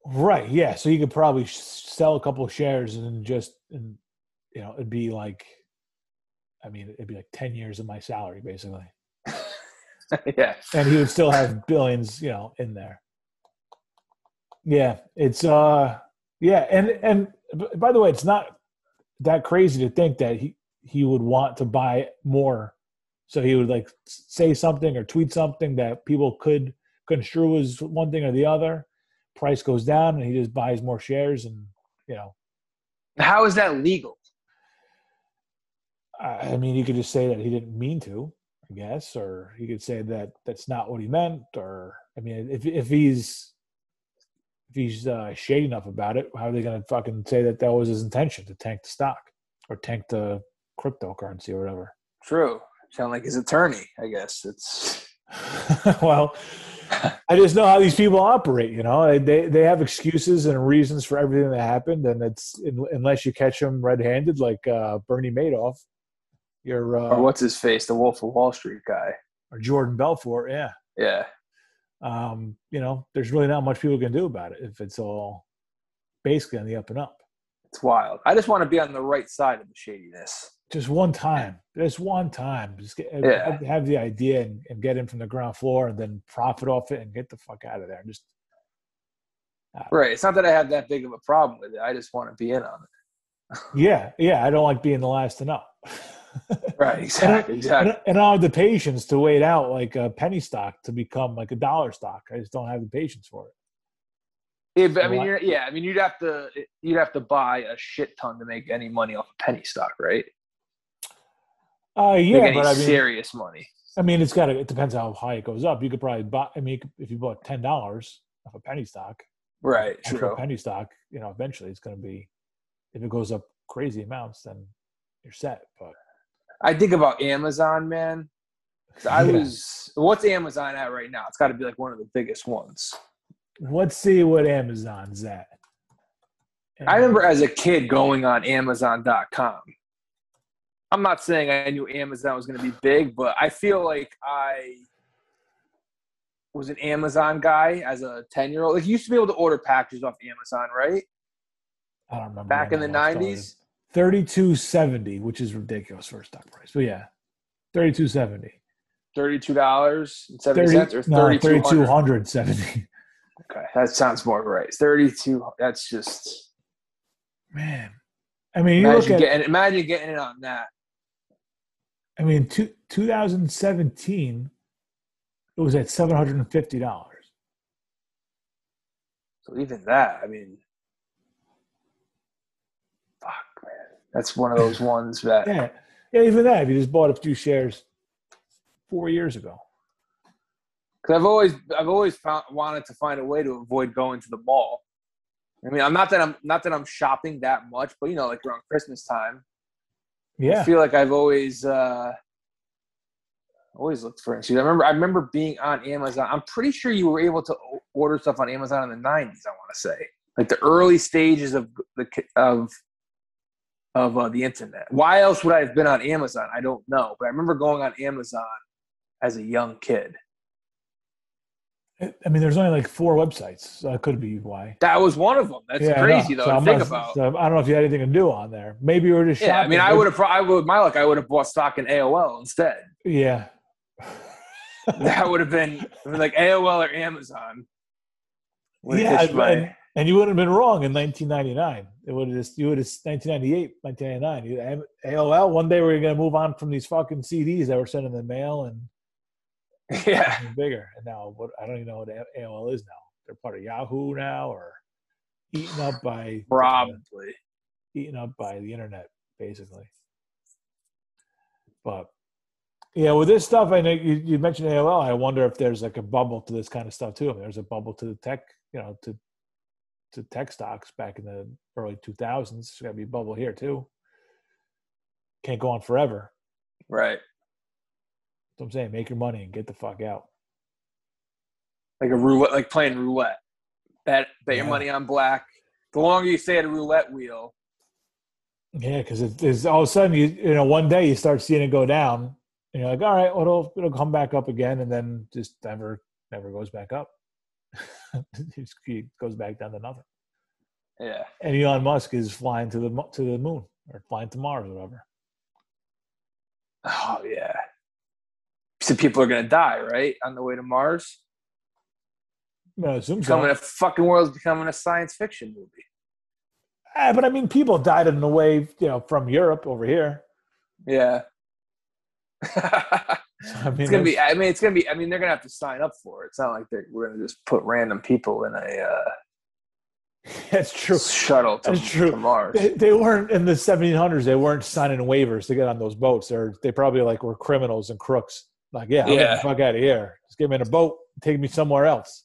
Right. Yeah. So you could probably sell a couple of shares and just, and you know, it'd be like, I mean, it'd be like ten years of my salary, basically, *laughs* yeah. and he would still have billions, you know, in there. Yeah, it's uh, yeah, and and by the way, it's not that crazy to think that he he would want to buy more, so he would like say something or tweet something that people could construe as one thing or the other. Price goes down, and he just buys more shares, and you know, How is that legal? I mean, you could just say that he didn't mean to, I guess, or he could say that that's not what he meant, or I mean, if if he's if he's uh, shady enough about it, how are they going to fucking say that that was his intention to tank the stock or tank the cryptocurrency or whatever? True. Sound like his attorney, I guess. It's *laughs* well, I just know how these people operate. You know, they they have excuses and reasons for everything that happened, and it's unless you catch them red-handed, like uh, Bernie Madoff, you're uh, or what's his face, the Wolf of Wall Street guy. or Jordan Belfort, yeah. Yeah. Um, you know, there's really not much people can do about it if it's all basically on the up and up. It's wild. I just want to be on the right side of the shadiness. Just one time, just one time, just get, Yeah. have, have the idea and, and get in from the ground floor, and then profit off it and get the fuck out of there. Just Right. It's not that I have that big of a problem with it. I just want to be in on it. yeah, yeah. I don't like being the last to know. *laughs* *laughs* Right. Exactly. and, Exactly. I- and I don't have the patience to wait out like a penny stock to become like a dollar stock. I just don't have the patience for it. Yeah, but I mean, you're, yeah, I mean, you'd have to you'd have to buy a shit ton to make any money off of penny stock, right? Uh, yeah, but I mean, serious money. I mean, it's got to. It depends how high it goes up. You could probably buy. I mean, if you bought ten dollars off a penny stock, Right. True. penny stock, you know, eventually it's going to be. If it goes up crazy amounts, then you're set. But I think about Amazon, man. I Yeah. was what's Amazon at right now? It's got to be like one of the biggest ones. let's see what Amazon's at. I remember as a kid going on Amazon.com. I'm not saying I knew Amazon was going to be big, but I feel like I was an Amazon guy as a 10 year old. Like, you used to be able to order packages off Amazon, right? I don't remember Back in the that all started. 90s? Thirty-two seventy, which is ridiculous for a stock price. But yeah, thirty-two seventy. $32.70 Thirty or no, 32 thirty-two hundred seventy. Okay, that sounds more right. 32 That's just. Man, I mean, you look Imagine at. getting, imagine getting it on that. I mean, two, 2017, it was at seven hundred and fifty dollars. So even that, I mean, fuck, man. That's one of those ones that. Yeah, yeah. Even that, if you just bought a few shares four years ago. Because I've always, I've always found, wanted to find a way to avoid going to the mall. I mean, I'm not that I'm not that I'm shopping that much, but you know, like around Christmas time, yeah, I feel like I've always, uh always looked for shoes. I remember, I remember being on Amazon. I'm pretty sure you were able to order stuff on Amazon in the '90s. I want to say, like the early stages of the of of uh, the internet. Why else would I have been on Amazon? I don't know, but I remember going on Amazon as a young kid. I mean, there's only like four websites, that could be why. That was one of them. That's yeah, crazy though So think not- about. so I don't know if you had anything to do on there. Maybe you were just yeah, I mean, I would have. I would my luck. I would have bought stock in AOL instead. Yeah. *laughs* That would have been, like AOL or Amazon. Would yeah, my- and, and you wouldn't have been wrong in 1999. It would have just you would have 1998, 1999. AOL. One day we're gonna move on from these fucking CDs that were sent in the mail and *laughs* yeah. bigger. And now what? I don't even know what AOL is now. They're part of Yahoo now, or eaten up by Probably. eaten up by the internet, basically. But yeah, with this stuff, I know you, you mentioned AOL. I wonder if there's like a bubble to this kind of stuff too. I mean, there's a bubble to the tech, you know, to to tech stocks back in the early 2000s. It's got to be a bubble here too. Can't go on forever. Right. So I'm saying, make your money and get the fuck out. Like a roulette, like playing roulette. Bet bet your money on black. The longer you stay at a roulette wheel, Yeah, because it is all of a sudden you you know one day you start seeing it go down, and you're like, all right, well it'll it'll come back up again, and then just never never goes back up. *laughs* *laughs* it goes back down to nothing. yeah. And Elon Musk is flying to the to the moon or flying to Mars or whatever. Oh yeah. So people are gonna die, right? On the way to Mars. I assume so. Becoming a fucking world's becoming a science fiction movie. Ah, but I mean, people died in the way you know from Europe over here. Yeah. *laughs* *laughs* I mean, it's gonna be. I mean, it's gonna be. I mean, they're gonna have to sign up for it. It's not like they're, we're gonna just put random people in a uh, *laughs* That's true. shuttle to, That's true. to Mars. They, they weren't in the 1700s. They weren't signing waivers to get on those boats. They're they probably like were criminals and crooks. Like, yeah, Yeah. fuck out of here. Just get me in a boat. Take me somewhere else.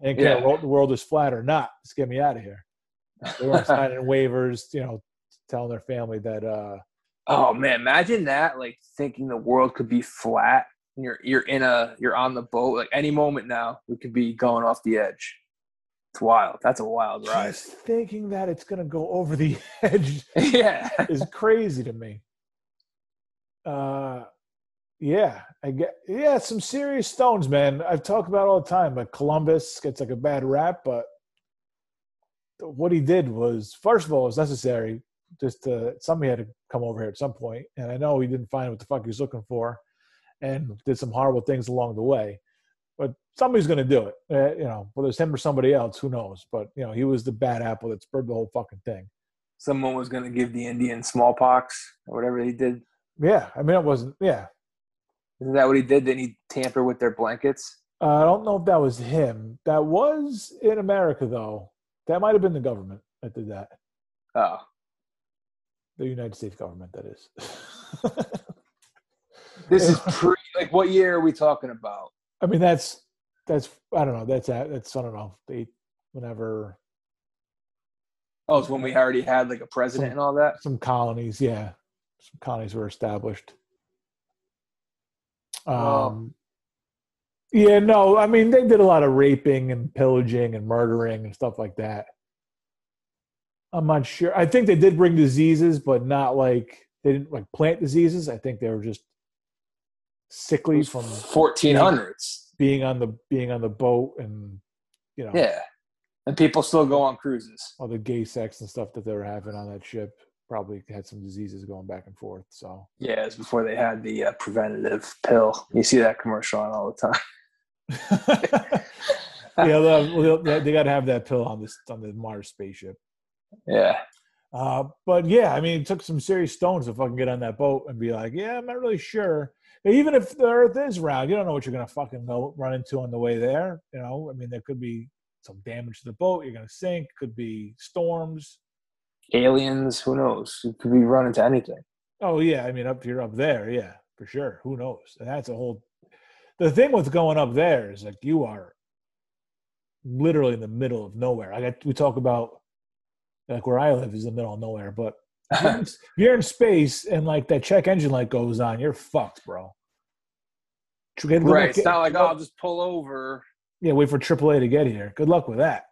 And care Yeah. the world is flat or not. Just get me out of here. They weren't *laughs* signing waivers. You know, telling their family that. uh Oh man, imagine that! Like thinking the world could be flat. And you're you're in a you're on the boat. Like any moment now, we could be going off the edge. It's wild. That's a wild ride. Just thinking that it's to go over the *laughs* edge *laughs* yeah. is crazy to me. Uh, yeah, I get yeah, some serious stones, man. I've talked about all the time. Like Columbus gets like a bad rap, but what he did was, first of all, it was necessary. Just to, somebody had to come over here at some point, and I know he didn't find what the fuck he was looking for, and did some horrible things along the way. But somebody's going to do it, uh, you know. Whether it's him or somebody else, who knows? But you know, he was the bad apple that spurred the whole fucking thing. Someone was gonna give the Indian smallpox or whatever he did. Yeah, I mean, it wasn't. Yeah, Isn't that what he did? Didn't he tamper with their blankets? Uh, I don't know if that was him. That was in America, though. That might have been the government that did that. Oh, The United States government, that is. *laughs* this is pre. Like, what year are we talking about? I mean, that's that's I don't know. That's that's I don't know. They whenever Oh, it's when we already had like a president and all that. some colonies, yeah, some colonies were established. Um, Oh. yeah, no, I mean they did a lot of raping and pillaging and murdering and stuff like that. I'm not sure. I think they did bring diseases, but not like they didn't like plant diseases. I think they were just sickly from fourteen hundreds. being on the being on the boat and you know Yeah, and people still go on cruises. all the gay sex and stuff that they were having on that ship probably had some diseases going back and forth. So Yeah, it's before they had the uh, preventative pill. You see that commercial on all the time. *laughs* *laughs* yeah, they'll- they got to have that pill on this on the Mars spaceship. Yeah, Uh, but yeah, I mean, it took some serious stones to fucking get on that boat and be like, yeah, I'm not really sure. Even if the Earth is round, you don't know what you're gonna fucking go, run into on the way there. You know, I mean, there could be some damage to the boat. You're gonna sink. Could be storms. aliens. Who knows? You could be running to anything. Oh yeah, I mean, up you're up there, yeah, for sure. Who knows? And that's a whole. The thing with going up there is like you are literally in the middle of nowhere. Like I, got we talk about, like where I live is in the middle of nowhere, but *laughs* if you're, in, if you're in space and like that check engine light goes on, you're fucked, bro. Good right. It's not like oh, I'll just pull over. yeah, wait for AAA to get here. Good luck with that.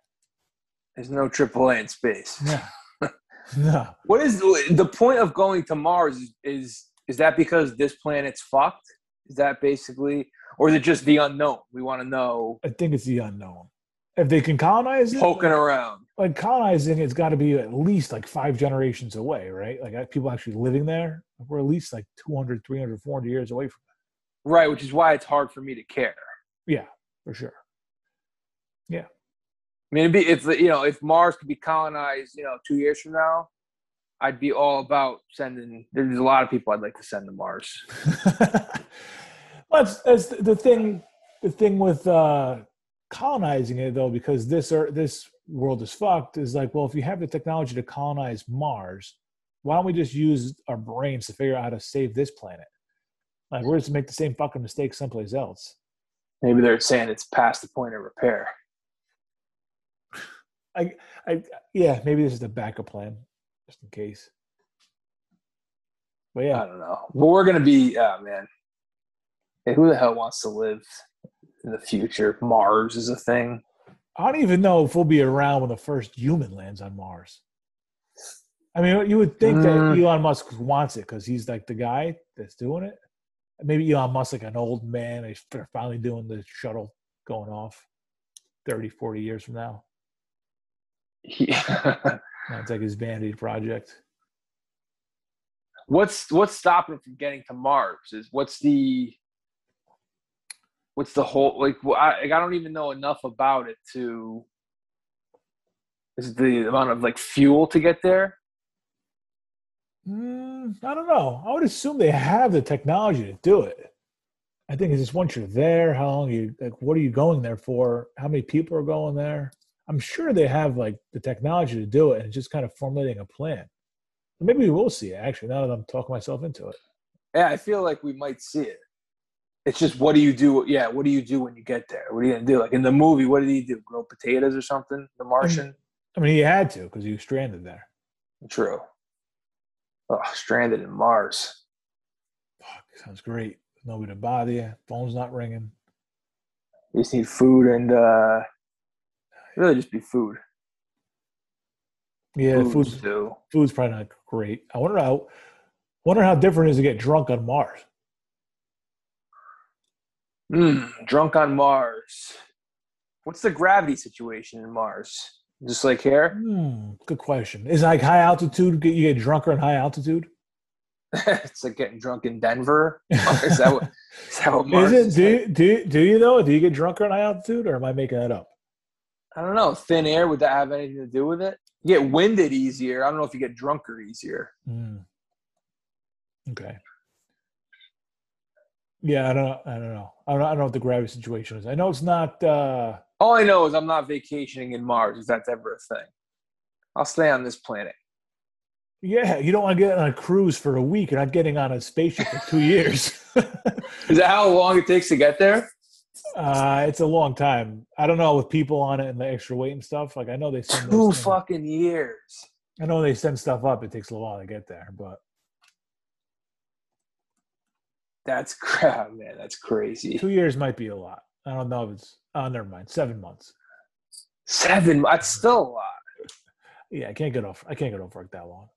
There's no AAA in space. Yeah. *laughs* no. What is the point of going to Mars? Is, is is that because this planet's fucked? Is that basically, or is it just the unknown? We want to know. I think it's the unknown. If they can colonize it, Poking around. Like colonizing it's got to be at least like five generations away right like uh, people actually living there we're at least like 200 300 400 years away from that. Right, which is why it's hard for me to care. yeah for sure Yeah. I mean, it'd be if you know if Mars could be colonized, you know, two years from now, I'd be all about sending. There's a lot of people I'd like to send to Mars. *laughs* that's, that's the- the thing the thing with uh colonizing it though because this or this world is fucked is like well if you have the technology to colonize mars why don't we just use our brains to figure out how to save this planet like we're just make the same fucking mistake someplace else Maybe they're saying it's past the point of repair. I, I, yeah, maybe this is the backup plan, just in case. But yeah, I don't know. But we're gonna be, oh man. Hey, who the hell wants to live in the future? Mars is a thing. I don't even know if we'll be around when the first human lands on Mars. I mean, you would think that Mm. Elon Musk wants it because he's like the guy that's doing it. Maybe Elon Musk, like an old man, they're finally doing the shuttle going off 30, 40 years from now. He- *laughs* That's like his vanity project. what's what's stopping him from getting to Mars? Is what's the what's the whole like? I, like, I don't even know enough about it to. Is the amount of like fuel to get there? Mm, I don't know. I would assume they have the technology to do it. I think it's just once you're there, how long you like, what are you going there for? How many people are going there? I'm sure they have like the technology to do it, and just kind of formulating a plan. Maybe we will see it actually. Now that I'm talking myself into it, Yeah, I feel like we might see it. It's just what do you do? Yeah, what do you do when you get there? What are you gonna do? Like in the movie, what did he do? Grow potatoes or something? The Martian. I mean, he had to because he was stranded there. True. Oh, stranded in Mars. Fuck, sounds great. Nobody to bother you. Phone's not ringing. You just need food and uh really just be food. Yeah, Food food's too. food's probably not great. I wonder how wonder how different it is to get drunk on Mars. Mm, drunk on Mars. What's the gravity situation in Mars? Just like here? Hmm, good question. Is like high altitude? get- You get drunker in high altitude? *laughs* it's like getting drunk in Denver. is that what? Is that what *laughs* Is Mars it? is Do like? you, do do you though? Do you get drunker in high altitude, or am I making that up? I don't know. Thin air. Would that have anything to do with it? You get winded easier. I don't know if you get drunker easier. Hmm. Okay. Yeah, I don't. I don't know. I don't, I don't know what the gravity situation is. I know it's not. uh All I know is I'm not vacationing in Mars. If that's ever a thing, I'll stay on this planet. Yeah, you don't want to get on a cruise for a week. You're not getting on a spaceship for two years. *laughs* Is that how long it takes to get there? uh, it's a long time. I don't know with people on it and the extra weight and stuff. Like I know they send Two fucking years. I know they send stuff up. It takes a while to get there, but That's *laughs* crap, man. That's crazy. two years might be a lot. I don't know if it's. Oh, never mind. Seven months. Seven. That's still a lot. *laughs* Yeah, I can't get off. I can't get off work that long.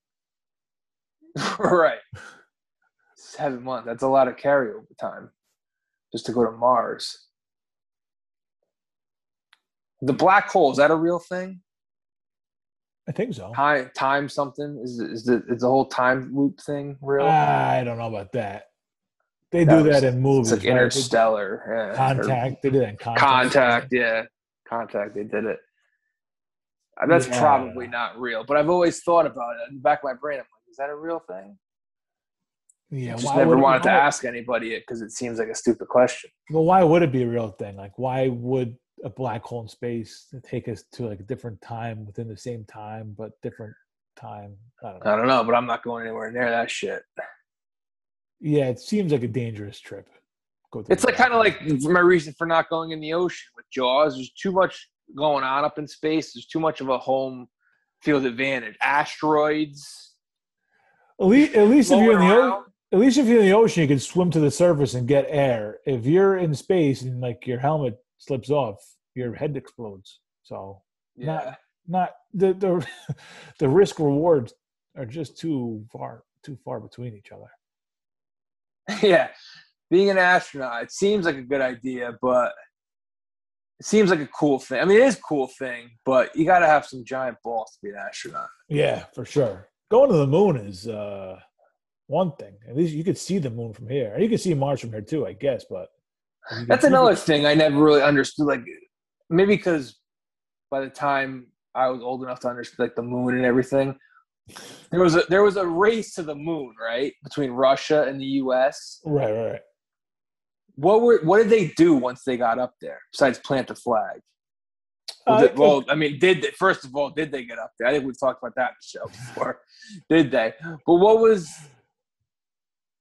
*laughs* right. Seven months. That's a lot of carryover time just to go to Mars. The black hole is that a real thing? I think so. Time, time something is is the is the whole time loop thing real? I don't know about that. They That do was- that in movies. it's like right? Interstellar. Yeah. Or Contact. They did that in contact. Contact. Yeah. Contact. They did it. Uh, That's Yeah. probably not real, but I've always thought about it in the back of my brain. I'm like, is that a real thing? Yeah, I just never wanted to ask anybody it because it seems like a stupid question. Well, why would it be a real thing? Like, why would a black hole in space take us to like a different time within the same time, but different time? I don't know. I don't know, but I'm not going anywhere near that shit. Yeah, it seems like a dangerous trip. It's like kind of like my reason for not going in the ocean with Jaws. There's too much going on up in space. There's too much of a home field advantage. Asteroids. at least, at least if you're in the o- at least if you're in the ocean, you can swim to the surface and get air. If you're in space and like your helmet slips off, your head explodes. So Yeah. not the the *laughs* the risk rewards are just too far too far between each other. *laughs* yeah. Being an astronaut, it seems like a good idea, but it seems like a cool thing. I mean, it is a cool thing, but you got to have some giant balls to be an astronaut. Yeah, for sure. Going to the moon is uh, one thing. At least you could see the moon from here. And You can see Mars from here too, I guess. But That's another thing I never really understood. Like, maybe because by the time I was old enough to understand like the moon and everything, there was a there was a race to the moon, right, between Russia and the U.S. Right, right, right. What were what did they do once they got up there besides plant the flag? Well, Uh, did- well, I mean, did they, first of all, did they get up there? I think we've talked about that in the show before. *laughs* did they? But what was?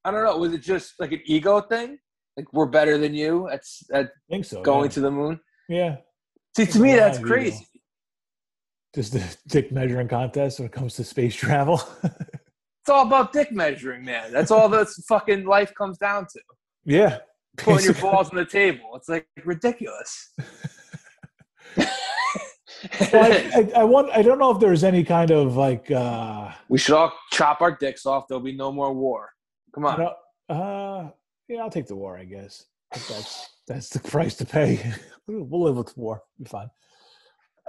I don't know. Was it just like an ego thing? Like we're better than you at at I think so. going yeah. to the moon? yeah. See, to me, that's crazy. Just a dick measuring contest when it comes to space travel. *laughs* It's all about dick measuring, man. That's all this *laughs* fucking life comes down to. yeah. Putting your balls on the table. It's like ridiculous. *laughs* Well, I, I, I want. I don't know if there's any kind of like. uh we should all chop our dicks off. There'll be no more war. Come on. uh, yeah, I'll take the war. I guess if that's that's the price to pay. we'll live with war. Be fine.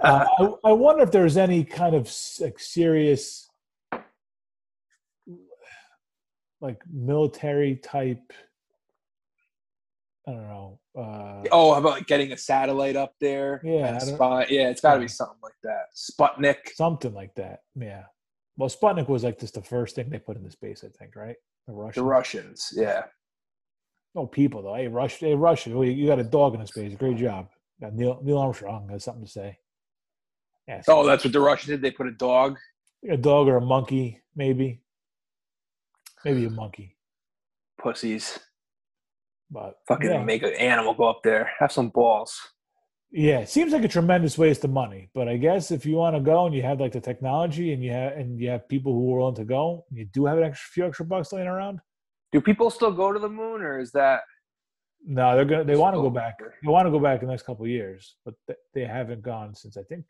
Uh, I, I wonder if there's any kind of like serious, like military type. I don't know. Uh, Oh, about getting a satellite up there? Yeah, spy- yeah, it's got to Yeah. be something like that. Sputnik. something like that. Yeah. Well, Sputnik was like just the first thing they put into space, I think, right? The Russians. The Russians. Yeah. No people though. Hey, Rush. Hey, Russia, you got a dog in the space. Great job. Got Neil Neil Armstrong has something to say. Yeah. so Oh, that's what the Russians did. They put a dog. a dog or a monkey, maybe. Maybe a monkey, Pussies. but Fucking yeah. make an animal go up there. Have some balls. Yeah, it seems like a tremendous waste of money. But I guess if you want to go and you have like the technology and you have and you have people who are willing to go, and you do have an extra few extra bucks laying around. Do people still go to the moon, or is that No, they're gonna. They want to go back. They want to go back in the next couple of years, but th- they haven't gone since I think.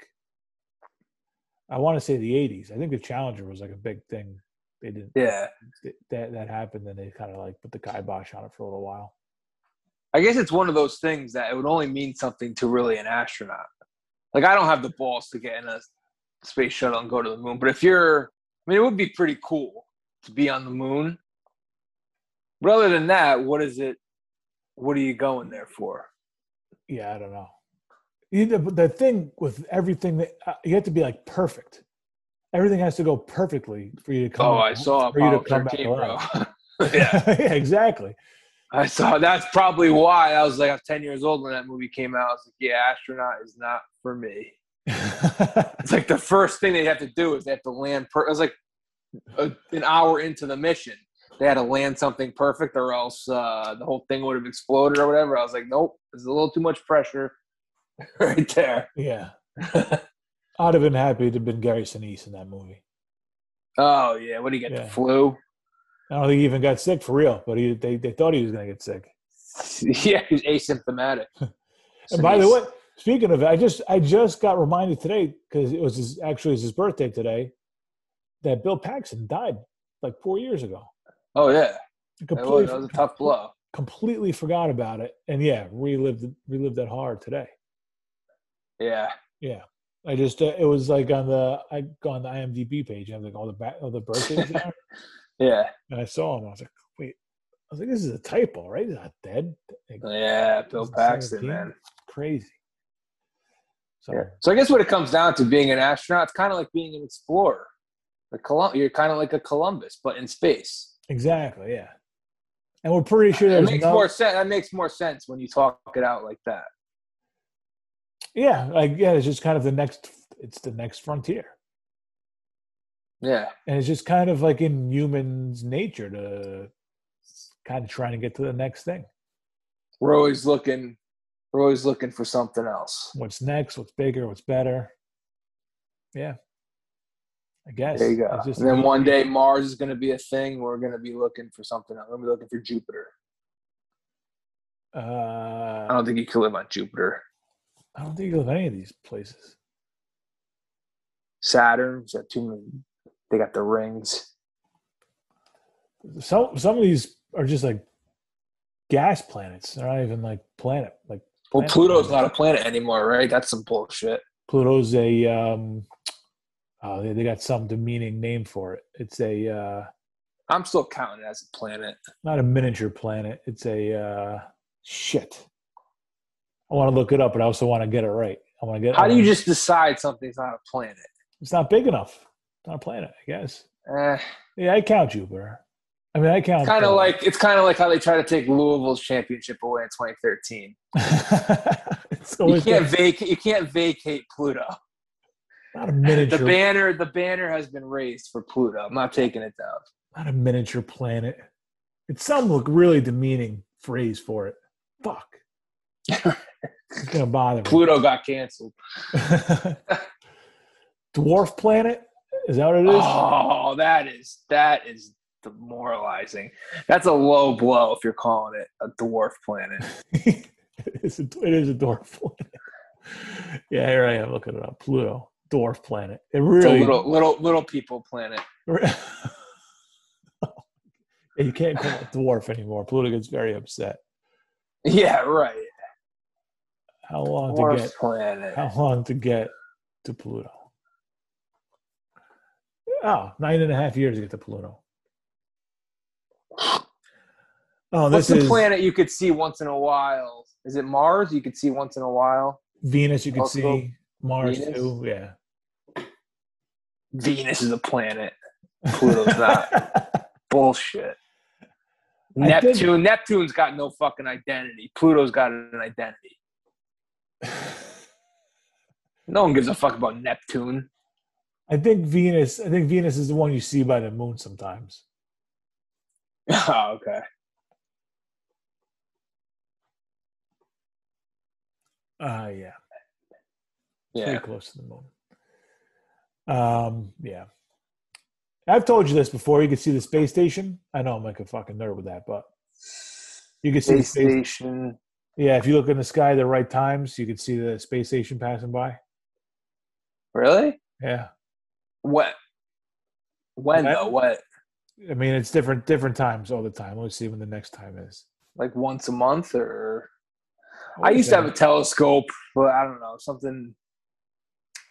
I want to say the '80s. I think the Challenger was like a big thing. They didn't. Yeah. That that happened, and they kind of like put the kibosh on it for a little while. I guess it's one of those things that it would only mean something to really an astronaut. Like I don't have the balls to get in a space shuttle and go to the moon, but if you're, I mean, it would be pretty cool to be on the moon. But other than that, what is it? What are you going there for? Yeah, I don't know. You, the, the thing with everything that uh, you have to be like perfect. Everything has to go perfectly for you to come. Oh, I saw for you to come back 13, bro. *laughs* *laughs* yeah, yeah, exactly. I saw. That's probably why I was like, I was ten years old when that movie came out. I was like, yeah, astronaut is not for me. *laughs* It's like the first thing they have to do is they have to land. Per- it was like a, an hour into the mission. They had to land something perfect, or else uh, the whole thing would have exploded or whatever. I was like, nope, there's a little too much pressure *laughs* right there. yeah. I'd have been happy to have been Gary Sinise in that movie. Oh yeah, what do you get? Yeah. The flu? I don't think he even got sick for real, but he they, they thought he was going to get sick. *laughs* yeah, he's asymptomatic. *laughs* And by the way, speaking of it, I just I just got reminded today because it was his, actually was his birthday today that Bill Paxton died like four years ago. oh yeah, that completely, was, that was a tough blow. completely forgot about it, and yeah, relived relived that hard today. Yeah, Yeah, I just uh, it was like on the I go on the IMDb page and have like all the back all the birthdays there, *laughs* yeah, and I saw him. I was like, wait, I was like, this is a typo, right? He's not dead. Like, yeah. Bill Paxton, 17? man. crazy. So Yeah. So I guess what it comes down to being an astronaut, it's kind of like being an explorer. The Colum- you're kind of like a Columbus, but in space. exactly, yeah. And we're pretty sure there's makes no, more sense. That makes more sense when you talk it out like that. Yeah, like yeah, it's just kind of the next. It's the next frontier, Yeah, and it's just kind of like in humans' nature to kind of trying to get to the next thing. we're always looking. We're always looking for something else. What's next? What's bigger? What's better? Yeah, I guess. There you go. And then one day Mars is going to be a thing. We're going to be looking for something else. We're going to be looking for Jupiter. I Uh, don't think you could live on Jupiter. I don't think you live any of these places. Saturn's got too many. They got the rings. Some some of these are just like gas planets. They're not even like planet. Like Well, Pluto's planets. not a planet anymore, right? That's some bullshit. Pluto's a um, oh, they, they got some demeaning name for it. It's a uh, I'm still counting it as a planet. not a miniature planet. It's a uh, shit. I want to look it up, but I also want to get it right. I want to get. How do you just decide something's not a planet? It's not big enough. It's not a planet, I guess. Eh, Yeah, I count Jupiter. I mean, I count. kind of uh, like it's kind of like how they try to take Louisville's championship away in 2013. *laughs* it's You can't vacate. You can't vacate Pluto. not a miniature. The banner, the banner has been raised for Pluto. I'm not taking it down. not a miniature planet. It's some look really demeaning phrase for it. Fuck. *laughs* It's gonna bother me. Pluto got canceled. *laughs* dwarf planet. Is that what it is? Oh, that is that is demoralizing. That's a low blow if you're calling it a dwarf planet. *laughs* it, is a, it is a dwarf planet. yeah, here I am looking it up. Pluto, dwarf planet. It It's really a little little little people planet. *laughs* you can't call it dwarf anymore. Pluto gets very upset. Yeah, right. How long to get? planet. How long to get to Pluto? Oh, nine and a half years to get to Pluto. Oh, What's this the is planet you could see once in a while? Is it Mars? You could see once in a while. Venus. You Also, see Mars Venus? too. Yeah. Venus is a planet. Pluto's not. *laughs* Bullshit. I Neptune. Neptune's got no fucking identity. Pluto's got an identity. No one gives a fuck about Neptune. I think Venus. I think Venus is the one you see by the moon sometimes. *laughs* oh, okay. Uh yeah. Yeah. pretty close to the moon. Um, yeah. I've told you this before. You can see the space station. I know I'm like a fucking nerd with that, but you can see the Space space. station. Yeah, if you look in the sky at the right times, you can see the space station passing by. Really? Yeah, What? When When? though? What? I mean it's different different times all the time. Let's see when the next time is. Like once a month or? I used to have a telescope, but I don't know something.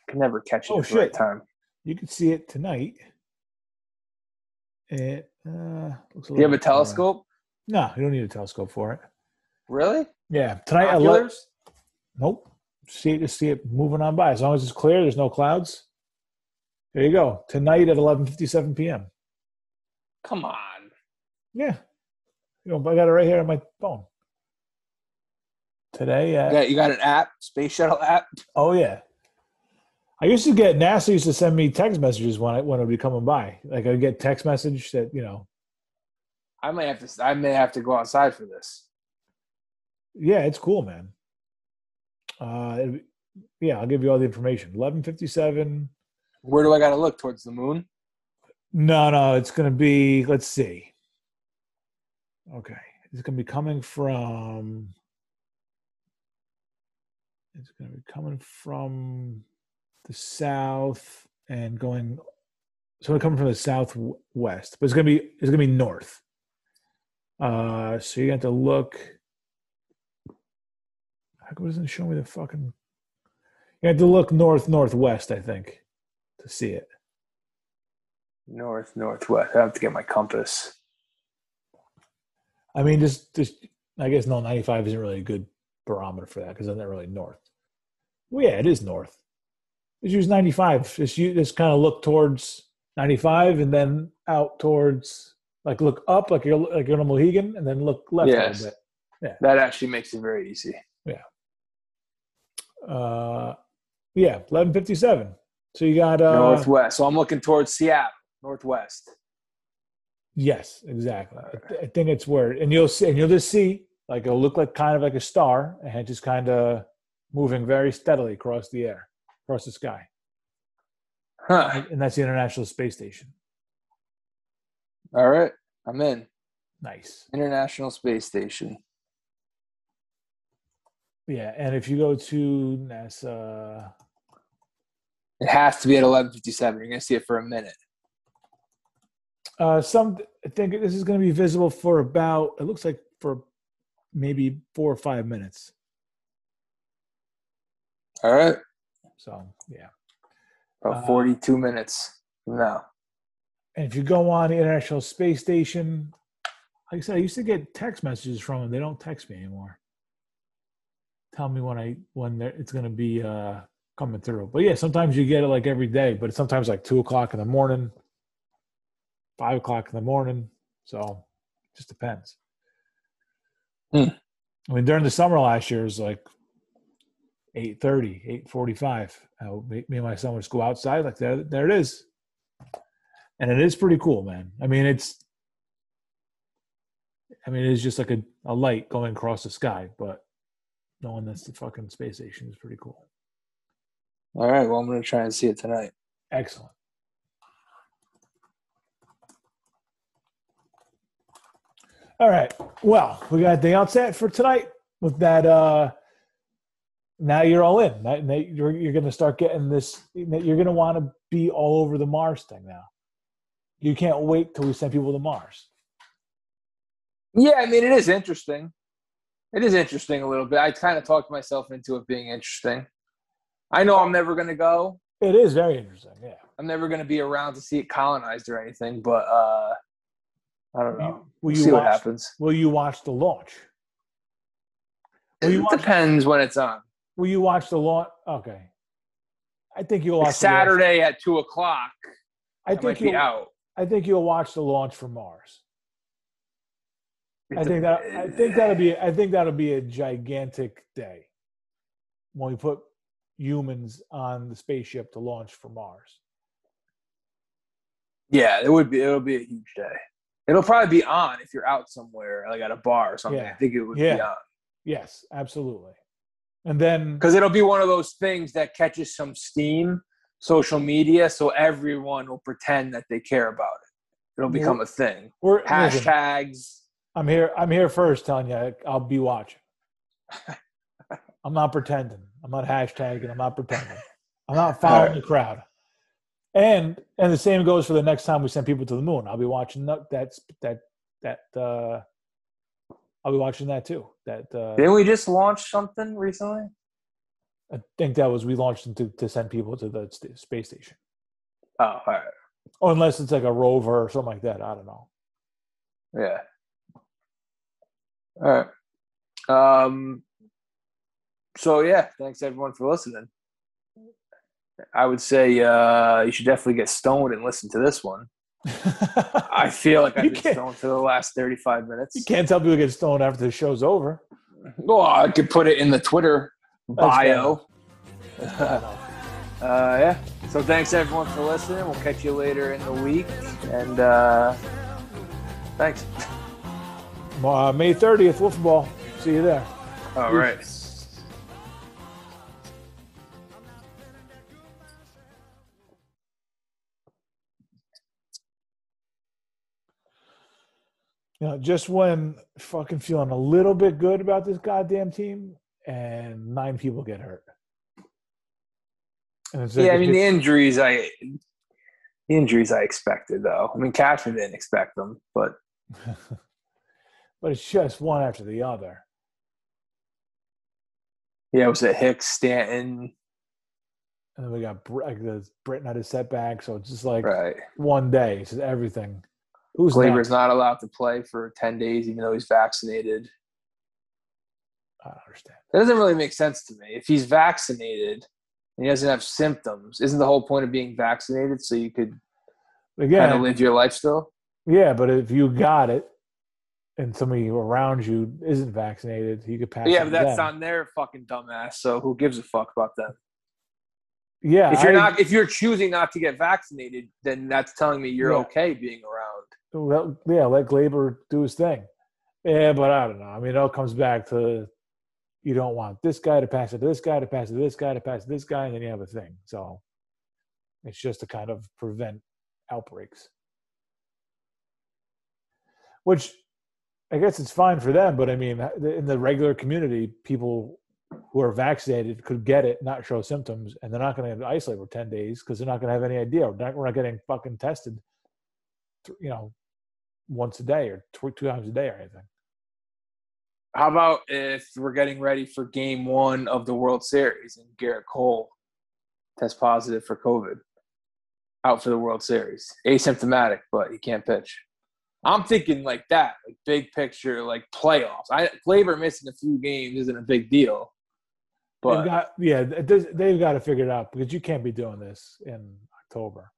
I Can never catch it Oh, at the right shit. time. You can see it tonight. It uh, looks a Do you have a telescope? No, you don't need a telescope for it. Really? Yeah, tonight. I let, Binoculars? Nope. See it, just see it moving on by. As long as it's clear, there's no clouds. There you go. Tonight at 11:57 p.m. Come on. Yeah. You know, I got it right here on my phone. Today at got, you got an app, space shuttle app. oh yeah. I used to get NASA used to send me text messages when I when it would be coming by. Like I'd get text message that you know, I may have to. I may have to go outside for this. Yeah, it's cool, man. Uh, it- yeah, I'll give you all the information. 11:57. Where do I got to look towards the moon? No, no, it's going to be, let's see. Okay. It's going to be coming from, it's going to be coming from the south and going, so it's coming from the southwest, but it's going to be, it's going to be north. Uh, so you have to look. It doesn't show me the fucking, you had to look north, northwest, I think, to see it. North, northwest. I have to get my compass. I mean, just just I guess no, ninety five isn't really a good barometer for that because it's not really north. Well, yeah, it is north. Just use ninety five. Just you just kind of look towards ninety five and then out towards like look up like you're like you're on a Mohegan and then look left Yes. a little bit. Yeah. That actually makes it very easy. Uh, yeah, eleven fifty seven. So you got uh, northwest. So I'm looking towards Seattle, northwest. Yes, exactly. I, th- I think it's where, and you'll see, and you'll just see like it'll look like kind of like a star, and just kind of moving very steadily across the air, across the sky, Huh. and that's the International Space Station. All right. I'm in. Nice. International Space Station. Yeah, and if you go to NASA, It has to be at 11:57. You're gonna see it for a minute. uh, some I think this is going to be visible for about. It looks like for maybe four or five minutes. All right. So yeah. About Uh, 42 minutes from now. And if you go on the International Space Station, like I said, I used to get text messages from them. They don't text me anymore. Tell me when I when they're- it's going to be uh, coming through. But yeah, sometimes you get it like every day, but it's sometimes like two o'clock in the morning, five o'clock in the morning. So it just depends. Hmm. I mean, during the summer last year, it was like 8.30, 8.45. Uh, me, me and my son would just go outside, like, there, there it is and it is pretty cool, man. I mean, it's, I mean, it's just like a, a light going across the sky, but knowing that's the fucking space station is pretty cool. All right. Well, I'm gonna try and see it tonight. Excellent. All right. Well, we got anything else set for tonight with that. uh Now you're all in. Now, now you're you're going to start getting this. You're going to want to be all over the Mars thing now. You can't wait till we send people to Mars. Yeah, I mean, it is interesting. It is interesting a little bit. I kind of talked myself into it being interesting. I know I'm never going to go. It is very interesting. Yeah. I'm never going to be around to see it colonized or anything, but uh I don't know. Will We'll you see what watch- happens. Will you watch the launch? Will you It watch? depends when it's on. Will you watch the launch? Okay. I think you'll watch the launch- Saturday at two o'clock. I think you'll. out. I think you'll watch the launch from Mars. I think that I think that'll be I think that'll be a gigantic day when we put humans on the spaceship to launch for Mars. Yeah, it would be. It'll be a huge day. It'll probably be on if you're out somewhere, like at a bar or something. Yeah. I think it would be Yeah. on Yes, absolutely. And then because it'll be one of those things that catches some steam, social media, so everyone will pretend that they care about it. It'll become a thing. we're listen, Hashtags. I'm here. I'm here first, telling you I'll be watching. *laughs* I'm not pretending. I'm not hashtagging. I'm not pretending. I'm not *laughs* following Alright. the crowd. And and the same goes for the next time we send people to the moon. I'll be watching that that that that. Uh, I'll be watching that too. That uh, Didn't we just launch something recently? I think that was we launched them to, to send people to the st- space station. Oh, all right. Or unless it's like a rover or something like that. I don't know. Yeah. All right. Um. So yeah, thanks everyone for listening. I would say uh, you should definitely get stoned and listen to this one. *laughs* I feel like You I've been can't- stoned for the last thirty-five minutes. you can't tell people get stoned after the show's over. Well, I could put it in the Twitter bio. That's *laughs* uh, yeah. So thanks everyone for listening. We'll catch you later in the week, and uh, thanks. *laughs* Uh, May 30th, Wolf Ball. See you there. All right. You know, just when fucking feeling a little bit good about this goddamn team, and nine people get hurt. Like Yeah, I mean the injuries I the injuries I expected though. I mean Cashman didn't expect them, but *laughs* but it's just one after the other. yeah, it was it Hicks, Stanton, And then we got like the Britton had a setback, so it's just like right? one day. It's everything. Who's Gleyber's not allowed to play for ten days, even though he's vaccinated. I don't understand. That doesn't really make sense to me. If he's vaccinated and he doesn't have symptoms, isn't the whole point of being vaccinated so you could Again, kind of live your life still? yeah, but if you got it and somebody around you isn't vaccinated, you could pass. yeah, but that's then. on their fucking dumbass. So who gives a fuck about them? Yeah, If you're I- not, if you're choosing not to get vaccinated, then that's telling me you're Yeah. okay being around. Well, yeah, let Gleyber do his thing. Yeah, but I don't know. I mean, it all comes back to you don't want this guy to pass it to this guy to pass it to this guy to pass it to this guy, and then you have a thing. So it's just to kind of prevent outbreaks. Which I guess it's fine for them, but I mean, in the regular community, people who are vaccinated could get it, not show symptoms, and they're not going to isolate for 10 days because they're not going to have any idea. We're not, we're not getting fucking tested, you know, once a day or tw- two times a day or anything. How about if we're getting ready for game one of the World Series and Gerrit Cole tests positive for COVID? Out for the World Series. Asymptomatic, but he can't pitch. I'm thinking like that, like big picture, like playoffs. I Gleyber missing a few games isn't a big deal. they've But got, yeah, does, they've got to figure it out because you can't be doing this in October.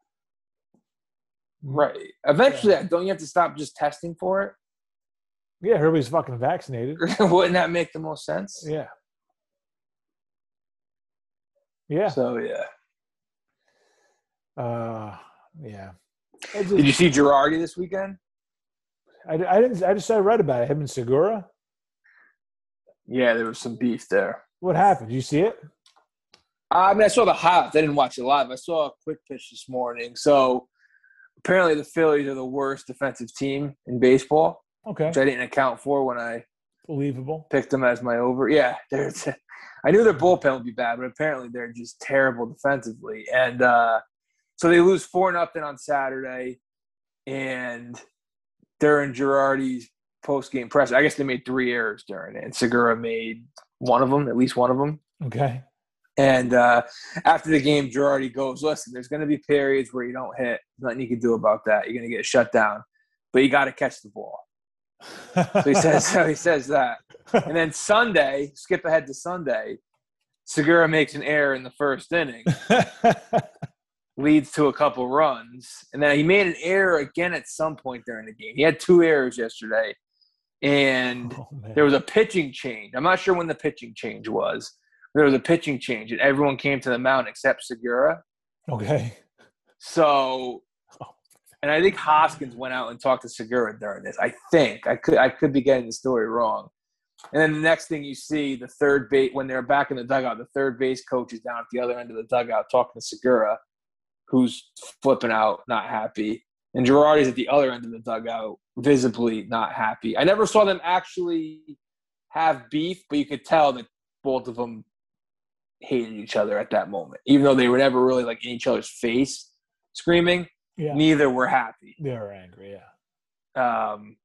right. Eventually don't you have to stop just testing for it? Yeah, everybody's fucking vaccinated. *laughs* Wouldn't that make the most sense? Yeah. Yeah. So yeah. Uh, yeah. I, Did you see Girardi this weekend? I, I didn't. I just I read about it. Him and Segura. Yeah, there was some beef there. What happened? Did you see it? I mean, I saw the highlights. I didn't watch it live. I saw a quick pitch this morning. So apparently, the Phillies are the worst defensive team in baseball, Okay, which I didn't account for when I believable. picked them as my over. Yeah, *laughs* they're. I knew their bullpen would be bad, but apparently they're just terrible defensively. And uh, so they lose four nothing on Saturday, and during Girardi's post game press, I guess they made three errors during it, and Segura made one of them, at least one of them. Okay, And uh, after the game, Girardi goes, "Listen, there's going to be periods where you don't hit. Nothing you can do about that. You're going to get shut down, but you got to catch the ball." So he says, so he *laughs* says that. And then Sunday, skip ahead to Sunday, Segura makes an error in the first inning, *laughs* leads to a couple runs, and then he made an error again at some point during the game. He had two errors yesterday, and Oh, there was a pitching change. I'm not sure when the pitching change was. There was a pitching change, and everyone came to the mound except Segura. okay. So, oh. and I think Hoskins went out and talked to Segura during this. I think I could I could be getting the story wrong. And then the next thing you see, the third base when they're back in the dugout, the third base coach is down at the other end of the dugout talking to Segura, who's flipping out, not happy. And Girardi's at the other end of the dugout, visibly not happy. I never saw them actually have beef, but you could tell that both of them hated each other at that moment, even though they were never really like in each other's face screaming. Yeah, Neither were happy. They were angry. Yeah. Um,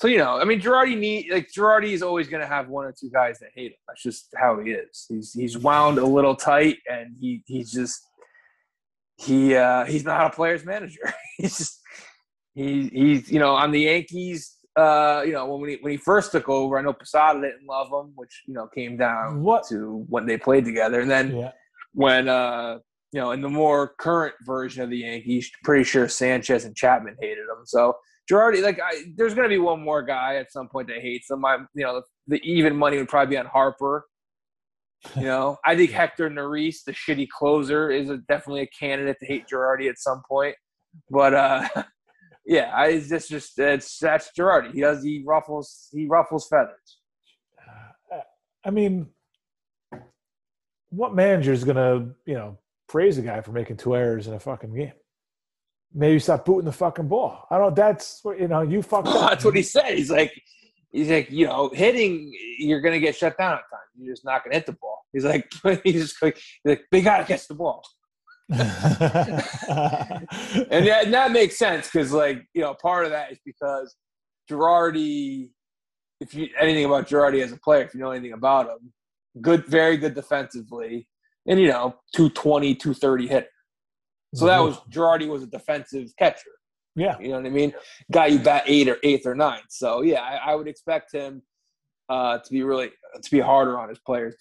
so you know, I mean, Girardi need like Girardi is always going to have one or two guys that hate him. That's just how he is. He's he's wound a little tight, and he he's just he uh, he's not a player's manager. *laughs* he's just he he's you know on the Yankees. Uh, you know when he when he first took over, I know Posada didn't love him, which you know came down What? to when they played together, and then Yeah. when uh you know in the more current version of the Yankees, pretty sure Sanchez and Chapman hated him. So Girardi, like, I, there's going to be one more guy at some point that hates him. I, you know, the, the even money would probably be on Harper. You know, I think Hector Neris, the shitty closer, is a, definitely a candidate to hate Girardi at some point. But uh, *laughs* yeah, I it's just just it's that's Girardi. He does he ruffles he ruffles feathers. Uh, I mean, what manager is gonna, you know, praise a guy for making two errors in a fucking game? Maybe stop booting the fucking ball. I don't. That's what you know. You fucked *laughs* up. That's what he said. He's like, he's like, you know, hitting, you're gonna get shut down at times. You're just not gonna hit the ball. He's like, *laughs* he's just like, like they gotta catch the ball, *laughs* and that, and that makes sense because, like, you know, part of that is because Girardi. If you anything about Girardi as a player, if you know anything about him, good, very good defensively, and you know, 220, 230 hit. So that was Girardi was a defensive catcher. yeah. You know what I mean? Guy you bat eight or eighth or ninth. So yeah, I, I would expect him uh, to be really to be harder on his players.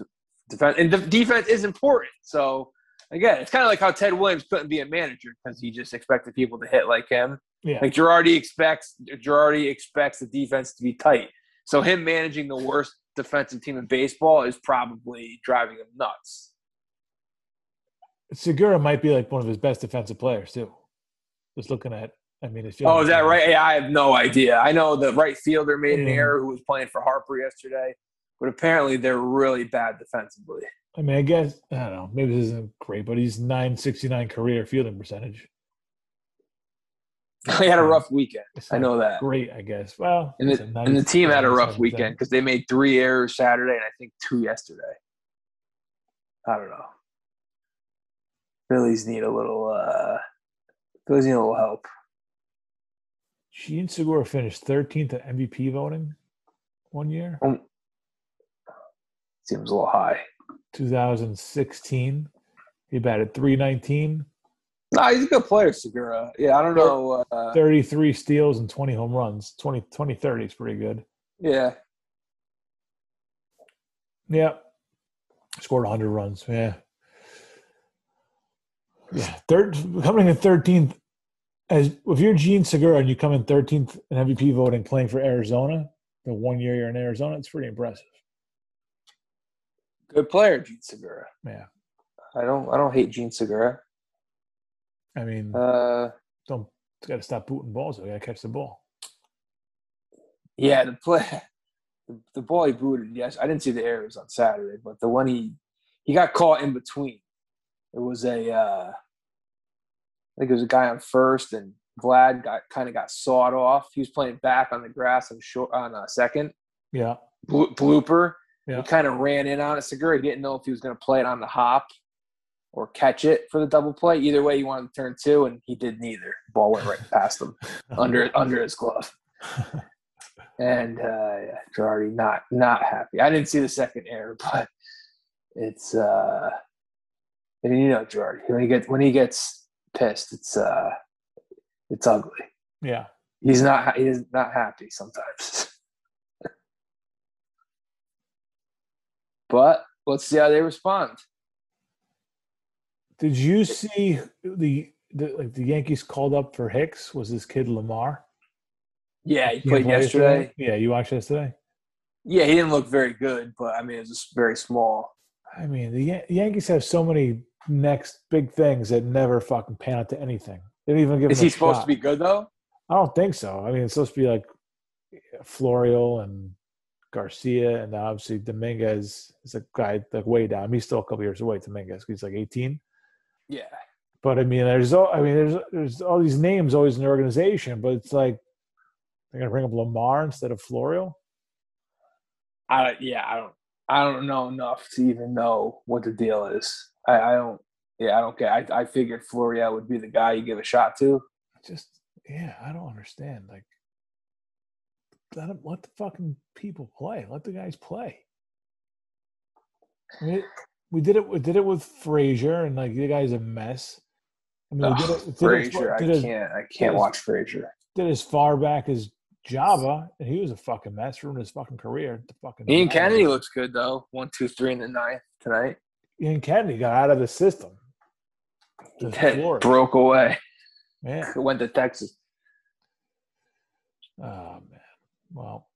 Defense and the defense is important. So again, it's kind of like how Ted Williams couldn't be a manager because he just expected people to hit like him. Yeah. Like Girardi expects Girardi expects the defense to be tight. So him managing the worst defensive team in baseball is probably driving him nuts. Segura might be like one of his best defensive players too. Just looking at, I mean, it's Oh, is that right? Yeah, I have no idea. I know the right fielder made an Mm. error who was playing for Harper yesterday, but apparently they're really bad defensively. I mean, I guess I don't know. Maybe this isn't great, but he's nine sixty nine career fielding percentage. *laughs* They had a rough weekend. I know that. Great, I guess. Well, And the, and the team had a rough weekend because they made three errors Saturday and I think two yesterday. I don't know. Phillies need a little. uh Phillies need a little help. Jean Segura finished thirteenth at MVP voting one year, Um, seems a little high. two thousand sixteen. He batted three nineteen. No, he's a good player, Segura. Yeah, I don't know. Uh, 33 steals and 20 home runs. 20, 20 30 is pretty good. yeah, Yeah. Scored 100 runs. Yeah. Yeah. Third, coming in 13th, as if you're Jean Segura and you come in 13th in MVP voting playing for Arizona, the one year you're in Arizona, it's pretty impressive. Good player, Jean Segura. Yeah. I don't. I don't hate Jean Segura. I mean, Uh, don't got to stop booting balls. I got to catch the ball. yeah, the play, the, *laughs* the ball he booted. Yes, I didn't see the errors on Saturday, but the one he he got caught in between. It was a, uh, I think it was a guy on first, and Vlad got kind of got sawed off. He was playing back on the grass on short on a second Yeah. Blo- blooper. Yeah. He kind of ran in on it. Segura didn't know if he was going to play it on the hop or catch it for the double play. Either way, he wanted to turn two, and he did neither. Ball went right past him *laughs* under under his glove. *laughs* And uh, yeah, Girardi not not happy. I didn't see the second error, *laughs* but it's uh, and you know Girardi when he gets when he gets pissed, it's uh, it's ugly. yeah. He's not he's not happy sometimes. But let's see how they respond. Did you see the, the like the Yankees called up for Hicks? Was this kid Lamar? Yeah, he played played yesterday. Yeah, you watched yesterday. Yeah, he didn't look very good, but I mean, it was just very small. I mean, the Yan- Yankees have so many next big things that never fucking pan out to anything. They don't even give. Is him a he supposed shot. to be good though? I don't think so. I mean, it's supposed to be like Florial and Garcia, and obviously Dominguez is a guy like way down. He's still a couple years away. Dominguez, he's like eighteen. Yeah. But I mean, there's all. I mean, there's there's all these names always in the organization, but it's like they're gonna bring up Lamar instead of Florial. I yeah, I don't I don't know enough to even know what the deal is. I, I don't yeah, I don't get I, I figured Florial would be the guy you give a shot to. Just yeah, I don't understand. Like, let them, let the fucking people play. Let the guys play. I mean, we did it. We did it with Frazier, and like the guy's a mess. I mean, we did it. Did Frazier, it, I did it, can't I can't did it- watch Frazier. did as far back as Joba, and he was a fucking mess, ruined his fucking career. The fucking Ian Joba. Kennedy looks good though. One, two, three in the ninth tonight. Ian Kennedy got out of the system. He To did. Florida. broke away. Yeah. *laughs* Went to Texas. Man. Well,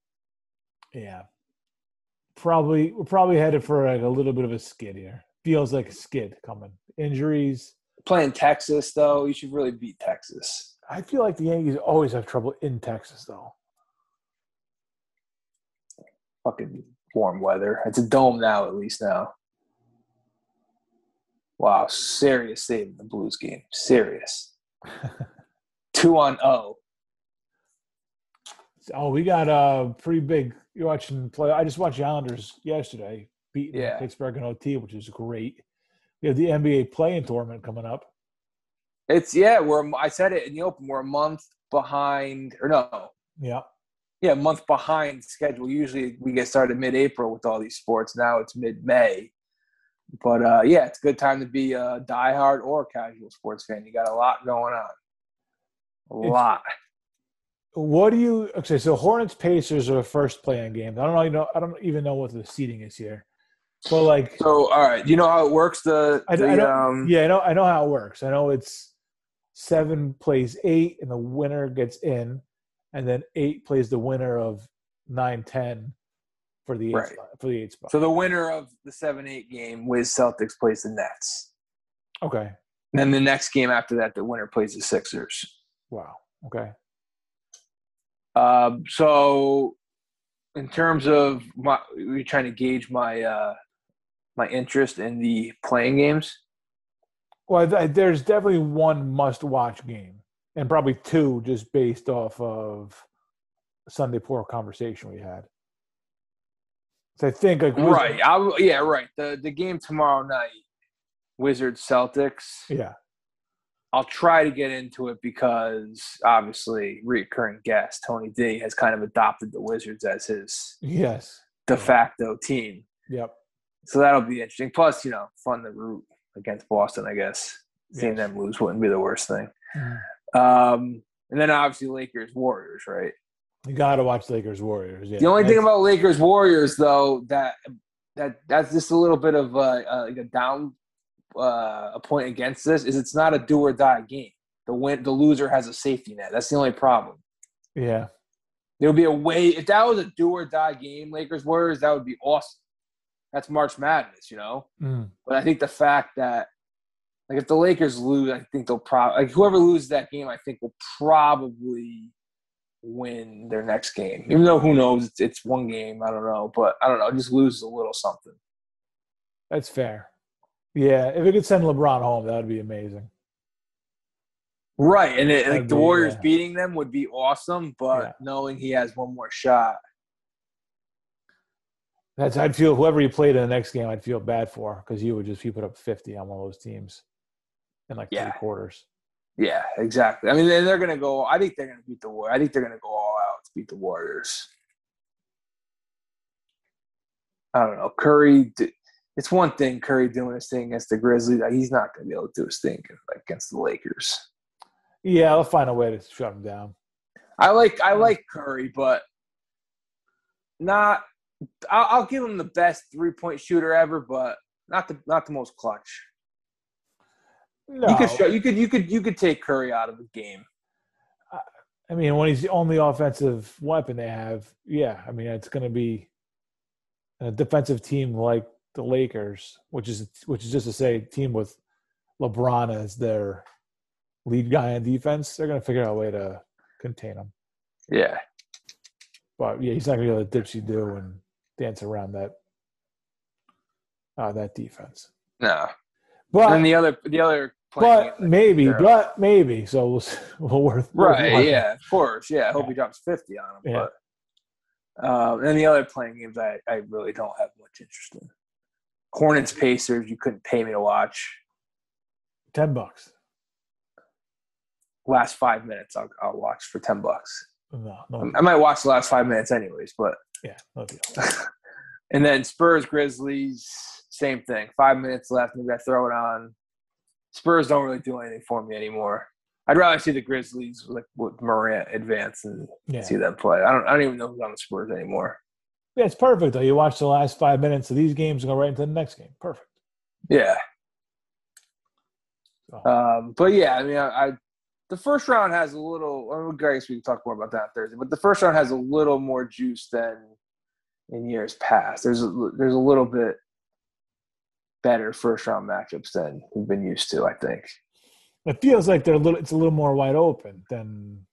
yeah. Probably we're probably headed for like a little bit of a skid here. Feels like a skid coming. Injuries. Playing Texas though, you should really beat Texas. I feel like the Yankees always have trouble in Texas though. Fucking warm weather. It's a dome now, at least now. Wow, serious save in the Blues game. Serious. *laughs* Two on O. Oh, we got a pretty big. You're watching play. I just watched the Islanders yesterday beat Yeah. Pittsburgh in OT, which is great. We have the NBA play-in tournament coming up. It's yeah, we're I said it in the open, we're a month behind or no. Yeah. Yeah, a month behind schedule. Usually we get started mid April with all these sports. Now it's mid May. But uh, yeah, it's a good time to be a diehard or a casual sports fan. You got a lot going on. A It's- lot. What do you okay? So Hornets Pacers are the first play-in games. I don't know. You know, I don't even know what the seating is here. But like, So all right, you know how it works? The, I, the I know, um yeah, I know. I know how it works. I know it's seven plays eight, and the winner gets in, and then eight plays the winner of nine ten for the eight Right. spot, for the eight spot. so the winner of the seven eight game with Celtics plays the Nets. okay. And then the next game after that, the winner plays the Sixers. Wow. Okay. Um, so, in terms of my, you're trying to gauge my uh, my interest in the play-in games. Well, th- there's definitely one must-watch game, and probably two just based off of Sunday poor conversation we had. So I think like Wizards- Right. I, yeah. Right. The the game tomorrow night, Wizards Celtics. Yeah. I'll try to get into it because obviously recurring guest Tony D has kind of adopted the Wizards as his Yes. de facto team. Yep. So that'll be interesting. Plus, you know, fun the root against Boston. I guess seeing Yes. them lose wouldn't be the worst thing. Mhm. Um, and then obviously Lakers Warriors, right? You got to watch Lakers Warriors. Yeah. The only thing about Lakers Warriors though that that that's just a little bit of a, a, like a down uh, a point against this is it's not a do or die game. The win the loser has a safety net. That's the only problem. yeah. There would be a way if that was a do or die game, Lakers Warriors, that would be awesome. That's March Madness, you know. Mm. But I think the fact that like if the Lakers lose, I think they'll probably like whoever loses that game, I think will probably win their next game. Even though who knows, it's, it's one game. I don't know, but I don't know. Just lose a little something. That's fair. Yeah, if it could send LeBron home, that would be amazing. Right, and it, like the Warriors yeah. beating them would be awesome, but Yeah. knowing he has one more shot, That's I'd feel whoever you played in the next game, I'd feel bad for because you would just you put up fifty on one of those teams in like Yeah. three quarters. yeah, exactly. I mean, they're, they're gonna go. I think they're gonna beat the War. I think they're gonna go all out to beat the Warriors. I don't know. Curry. It's one thing Curry doing his thing against the Grizzlies. like, He's not gonna be able to do his thing against the Lakers. Yeah, I'll find a way to shut him down. I like I like Curry, but not. I'll, I'll give him the best three point shooter ever, but not the not the most clutch. No, You could show, you could you could you could take Curry out of the game. I mean, when he's the only offensive weapon they have, yeah, I mean, it's going to be a defensive team like the Lakers, which is which is just to say, team with LeBron as their lead guy on defense. They're going to figure out a way to contain him. Yeah, But yeah, he's not going to be able to dipsy do and dance around that uh, that defense. no. But and the other the other but maybe, but maybe. So we'll, *laughs* we'll worth worth right, watching. yeah, of course, yeah. I hope Yeah. he drops fifty on him. Yeah. But um, and the other play-in games, I I really don't have much interest in. Hornets Pacers, you couldn't pay me to watch. ten bucks. Last five minutes, I'll, I'll watch for ten bucks. No, no, I might watch the last five minutes anyways, but yeah, no deal. *laughs* and then Spurs Grizzlies, same thing. Five minutes left, maybe I throw it on. Spurs don't really do anything for me anymore. I'd rather see the Grizzlies like with Morant advance and Yeah. see them play. I don't I don't even know who's on the Spurs anymore. Yeah, it's perfect though. You watch the last five minutes of these games and go right into the next game. Perfect. Yeah. So, Um, but yeah, I mean, I, I the first round has a little. I mean, I guess we can talk more about that on Thursday. But the first round has a little more juice than in years past. There's a, there's a little bit better first round matchups than we've been used to. I think. it feels like they're a little. It's a little more wide open than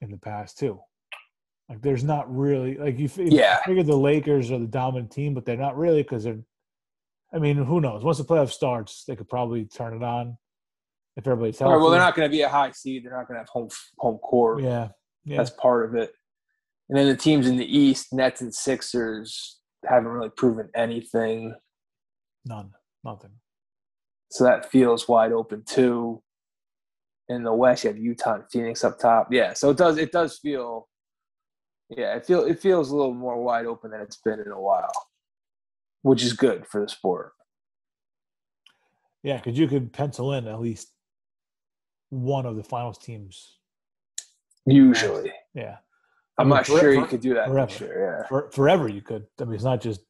in the past too. Like there's not really like you. fi- Yeah. figure the Lakers are the dominant team, but they're not really because they're. I mean, who knows? Once the playoff starts, they could probably turn it on if everybody's healthy. right, well, they're not going to be a high seed. They're not going to have home home court. Yeah, yeah. That's part of it. And then the teams in the East, Nets and Sixers, haven't really proven anything. None. Nothing. So that feels wide open too. In the West, you have Utah and Phoenix up top. Yeah, so it does it does feel yeah, it feel it feels a little more wide open than it's been in a while. Which is good for the sport. Yeah, because you could pencil in at least one of the finals teams. Usually. Yeah, I'm not for- sure you could do that this forever. year, For, forever you could. I mean, it's not just.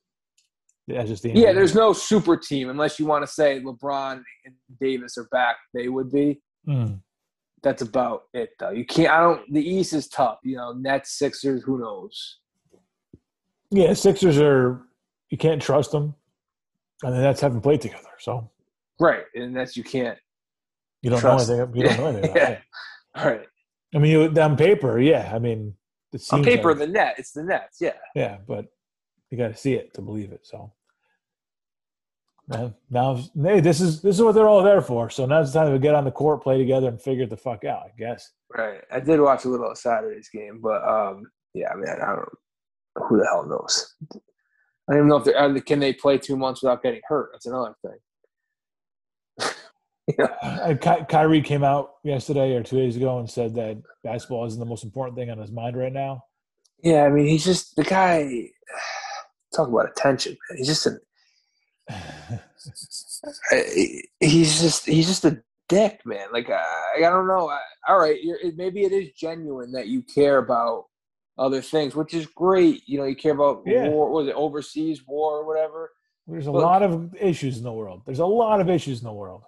That's just the yeah. Yeah, there's no super team unless you want to say LeBron and Davis are back, they would be. Mm. That's about it though. You can't I don't the East is tough, you know, Nets, Sixers, who knows. Yeah, Sixers are. You can't trust them, and then that's haven't played together, so Right. And that's you can't you don't Trust. know anything. You don't know anything. *laughs* Yeah. it. all right. I mean, you, on paper, yeah. I mean, On paper, like- the net, it's the Nets, yeah. yeah, but you got to see it to believe it. So now, now, hey, this is this is what they're all there for. So now it's time to get on the court, play together, and figure the fuck out. I guess. Right. I did watch a little of Saturday's game, but um, yeah, I mean, I don't. Who the hell knows? I don't even know if they're. uh, Can they play two months without getting hurt? That's another thing. *laughs* yeah. Uh, Ky- Kyrie came out yesterday or two days ago and said that basketball isn't the most important thing on his mind right now. Yeah. I mean, he's just the guy. *sighs* Talk about attention, man. He's just an. He's just. He's just a dick, man. Like I, I don't know. I, all right, you're, it, maybe it is genuine that you care about other things, which is great. You know, you care about Yeah. war. Was it overseas war or whatever? There's a Look. lot of issues in the world. There's a lot of issues in the world.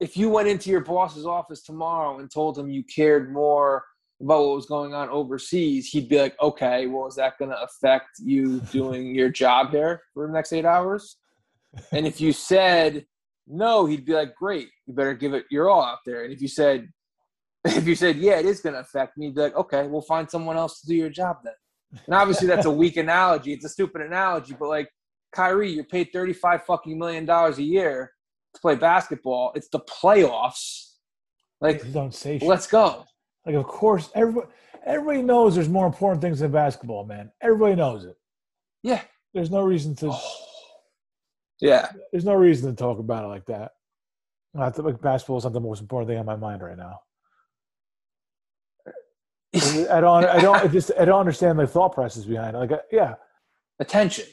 if you went into your boss's office tomorrow and told him you cared more about what was going on overseas, he'd be like, okay, well, is that going to affect you *laughs* doing your job here for the next eight hours? And if you said no, he'd be like, great, you better give it your all out there. And if you said, *laughs* if you said, yeah, it is going to affect me, he'd be like, okay, we'll find someone else to do your job then. And obviously, that's a *laughs* weak analogy. It's a stupid analogy, but like Kyrie, you're paid 35 fucking million dollars a year to play basketball. It's the playoffs. Like, don't say shit. let's go. Like, of course, everybody, everybody knows there's more important things than basketball, man. Everybody knows it. Yeah. There's no reason to. Oh. Yeah. There's no reason to talk about it like that. I think like basketball is not the most important thing on my mind right now. *laughs* I don't. I don't. I just. I don't understand the thought process behind it. Like, uh, yeah, Attention.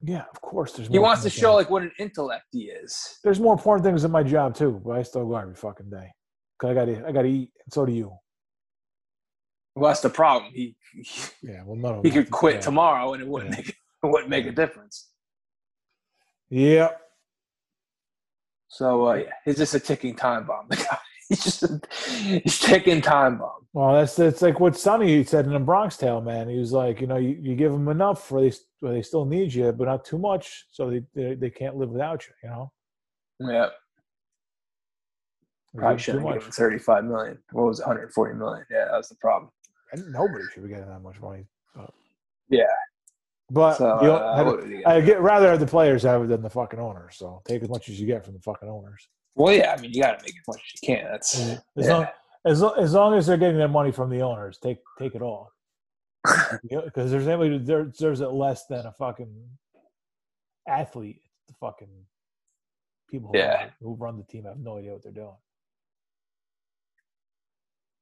yeah. Of course, there's. He wants to show things. like what an intellect he is. There's more important things in my job too, but I still go every fucking day. Cause I got to. I got to eat, and so do you. Well, that's the problem. He he, *laughs* Yeah. Well, none he could quit tomorrow and it wouldn't Yeah. make *laughs* it wouldn't make a difference. Yeah. So uh, yeah, he's just a ticking time bomb. *laughs* The. He's just a, he's ticking time bomb. Well, that's that's like what Sonny said in the Bronx Tale, man. He was like, you know, you, you give them enough for they where they still need you, but not too much, so they they, they can't live without you. You know, Yeah, probably should them have given him 35 million. What was it, 140 million? Yeah, that was the problem. And nobody should be getting that much money. But, Yeah. But So uh, have- what did he get? I get rather have the players have it than the fucking owners. So take as much as you get from the fucking owners. well, yeah, I mean, you got to make as much as you can. That's As, yeah. long, as, as long as they're getting their money from the owners, take take it all. *laughs* Because there's anybody who deserves it less than a fucking athlete. It's the fucking people who, Yeah. who run the team have no idea what they're doing.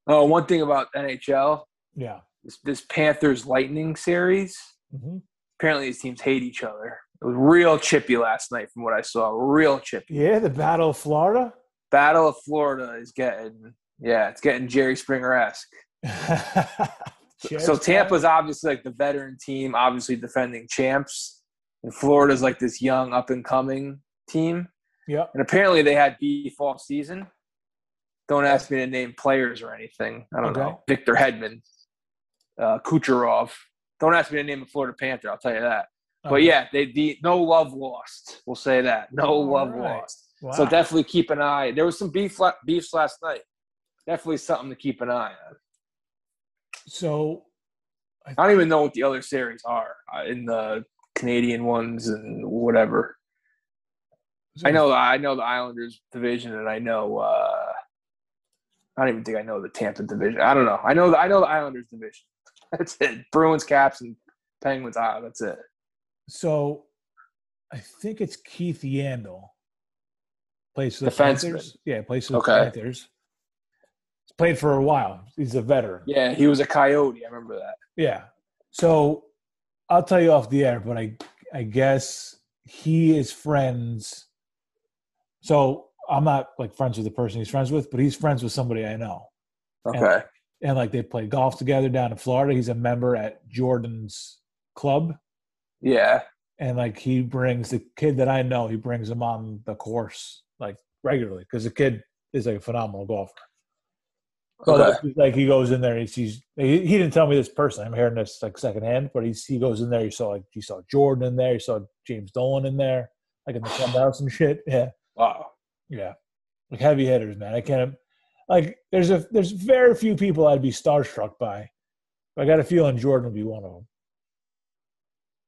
Oh, one thing about NHL, Yeah. this, this Panthers Lightning series. hmm Apparently, these teams hate each other. It was real chippy last night, from what I saw. Real chippy. Yeah, the Battle of Florida. Battle of Florida is getting, yeah, it's getting Jerry *laughs* Springer esque. So Tampa's obviously like the veteran team, obviously defending champs, and Florida's like this young up and coming team. Yeah. And apparently they had beef all season. Don't ask me to name players or anything. I don't Okay. know. Victor Hedman, uh, Kucherov. Don't ask me to name a Florida Panther. I'll tell you that. But Okay. yeah, they the no love lost. We'll say that no All love right. lost. Wow. So definitely keep an eye. There was some beef beefs last night. Definitely something to keep an eye on. So I don't even know what the other series are uh, in the Canadian ones and whatever. I know I know the Islanders division, and I know uh, I don't even think I know the Tampa division. I don't know. I know the, I know the Islanders division. *laughs* That's it. Bruins, Caps, and Penguins. Ah, that's it. So I think it's Keith Yandle. Plays for the Defenseman. Panthers. Yeah, plays for the Okay. Panthers. He's played for a while. He's a veteran. Yeah, he was a Coyote. I remember that. Yeah. So I'll tell you off the air, but I I guess he is friends. So I'm not like friends with the person he's friends with, but he's friends with somebody I know. Okay. And like they play golf together down in Florida. He's a member at Jordan's club. Yeah. And like he brings the kid that I know, he brings him on the course like regularly because the kid is like a phenomenal golfer. So Okay. like, like he goes in there, he sees. He, he didn't tell me this person. I'm hearing this like secondhand, but he's he goes in there. He saw like he saw Jordan in there. He saw James Dolan in there, like in the clubhouse and shit. Yeah, Wow. yeah, like heavy hitters, man. I can't like. There's a there's very few people I'd be starstruck by. I got a feeling Jordan would be one of them.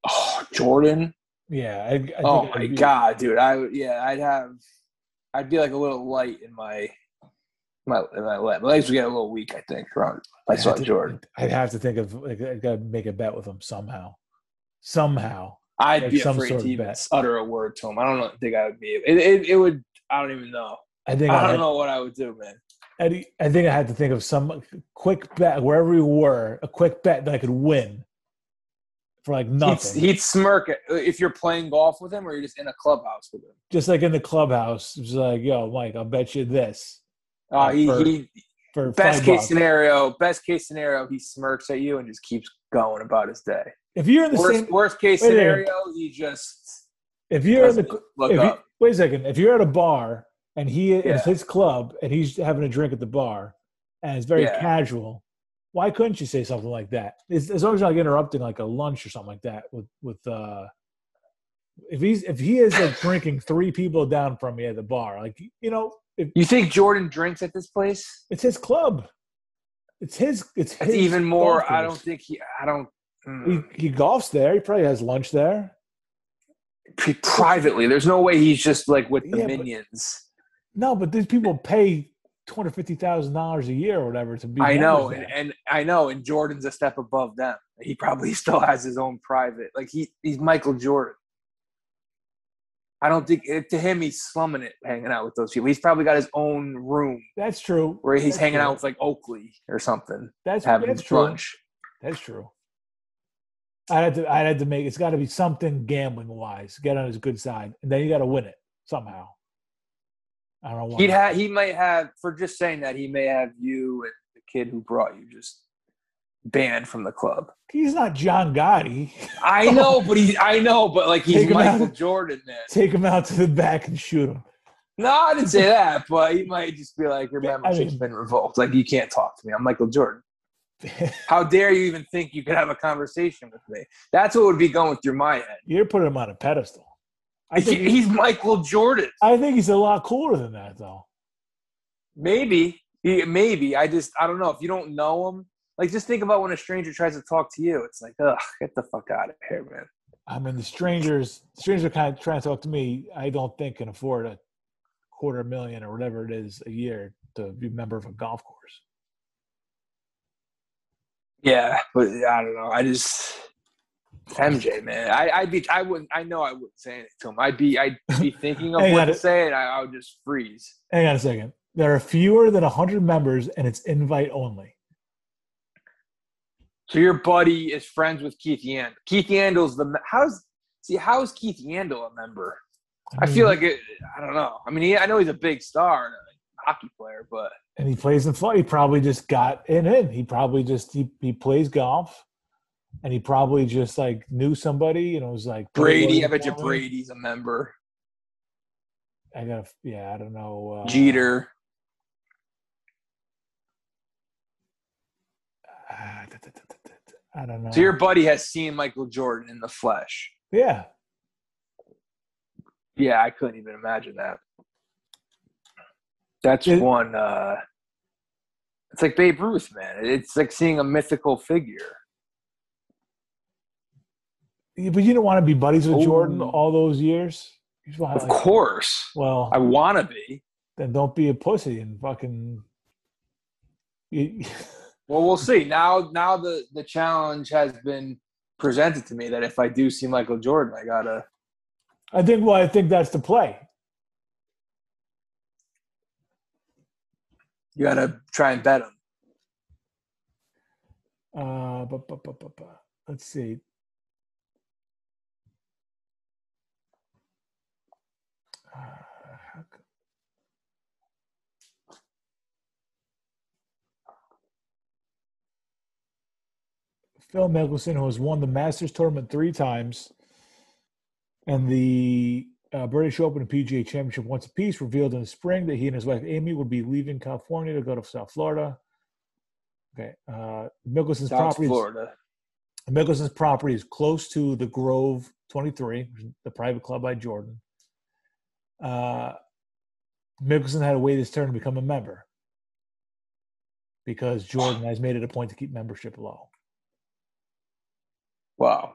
Oh, Jordan. Yeah. I, I oh my be- god, dude. I would- yeah, I'd have. I'd be like a little light in my my in my leg. My legs would get a little weak. I think around. I saw Jordan. I'd have to think of like I gotta make a bet with him somehow. Somehow. I'd Like be some afraid sort to even bet. utter a word to him. I don't know, think I would be. It, it, it would. I don't even know. I think I I'd- don't know what I would do, man. Eddie, I think I had to think of some quick bet wherever we were, a quick bet that I could win for like He'd, nothing. he'd smirk at- if you're playing golf with him, or you're just in a clubhouse with him. Just like in the clubhouse, was like, "Yo, Mike, I'll bet you this Uh, he, for he for best case bucks." scenario. Best case scenario, he smirks at you and just keeps going about his day. If you're in the Worst, same, worst case Wait a minute. scenario, he just if you're in the, if you, wait a second, if you're at a bar and he Yeah. it's his club and he's having a drink at the bar and it's very Yeah. casual, why couldn't you say something like that? As, as long as you're like interrupting like a lunch or something like that with with uh if he's if he is like *laughs* drinking three people down from me at the bar, like you know, if You think Jordan drinks at this place? it's his club, it's his it's his even more. I don't think he. I don't. mm. He, he golfs there. He probably has lunch there. Privately. There's no way he's just like with the Yeah, minions. No, but these people pay two hundred fifty thousand dollars a year or whatever to be. I know, and, and I know, and Jordan's a step above them. He probably *laughs* still has his own private. Like he, he's Michael Jordan. I don't think to him he's slumming it, hanging out with those people. He's probably got his own room that's true. where he's That's hanging true. out with like Oakley or something, That's having that's his true. That's true. I had to. I had to make. It's got to be something gambling wise. Get on his good side, and then you got to win it somehow. I don't. Why. He'd have, he might have for just saying that he may have you and the kid who brought you just banned from the club. He's not John Gotti. I know, but he, I know, but like he's Michael out. Jordan, man. Take him out to the back and shoot him. No, I didn't say that, but he might just be like, your I membership's mean- been revoked. Like, you can't talk to me. I'm Michael Jordan. *laughs* How dare you even think you could have a conversation with me? That's what would be going through my head. You're putting him on a pedestal. I think. He- he's Michael Jordan. I think he's a lot cooler than that, though. Maybe. He, maybe. I just, I don't know. If you don't know him, like, just think about when a stranger tries to talk to you. It's like, ugh, get the fuck out of here, man. I mean, the strangers, strangers are kind of trying to talk to me. I don't think can afford a quarter million or whatever it is a year to be a member of a golf course. Yeah, but I don't know. I just MJ, man. I, I'd be. I wouldn't. I know I wouldn't say anything to him. I'd be. I'd *laughs* be thinking of what to say, and I, I would just freeze. Hang on a second. There are fewer than 100 members, and it's invite only. So your buddy is friends with Keith Yandle. Keith Yandle's the how's see how is Keith Yandle a member? I feel like it. I don't know. I mean, he, I know he's a big star, and a hockey player, but and he plays in flight. He probably just got in. In he probably just he, he plays golf, and he probably just like knew somebody, and it was like Brady. I bet you. Brady's a member. I got yeah. I don't know. Uh, Jeter. da, da, da, da, da, I don't know. So your buddy has seen Michael Jordan in the flesh. yeah. Yeah, I couldn't even imagine that. That's It- one. uh It's like Babe Ruth, man. It's like seeing a mythical figure. But you don't want to be buddies with Jordan all those years. Want Of like, course, well, I want to be. then don't be a pussy and fucking. *laughs* Well, we'll see. Now, now the the challenge has been presented to me that if I do see Michael Jordan, I gotta. I think. Well, I think that's the play. You gotta try and bet him. Uh, bu- bu- bu- bu- bu- let's see. Phil Mickelson, who has won the Masters tournament three times and the uh, British Open and PGA Championship once apiece, revealed in the spring that he and his wife Amy would be leaving California to go to South Florida. Okay, uh, Mickelson's property. Is, Florida. Mickelson's property is close to the Grove 23, the private club by Jordan. Uh, Mickelson had to wait his turn to become a member because Jordan has made it a point to keep membership low. Wow.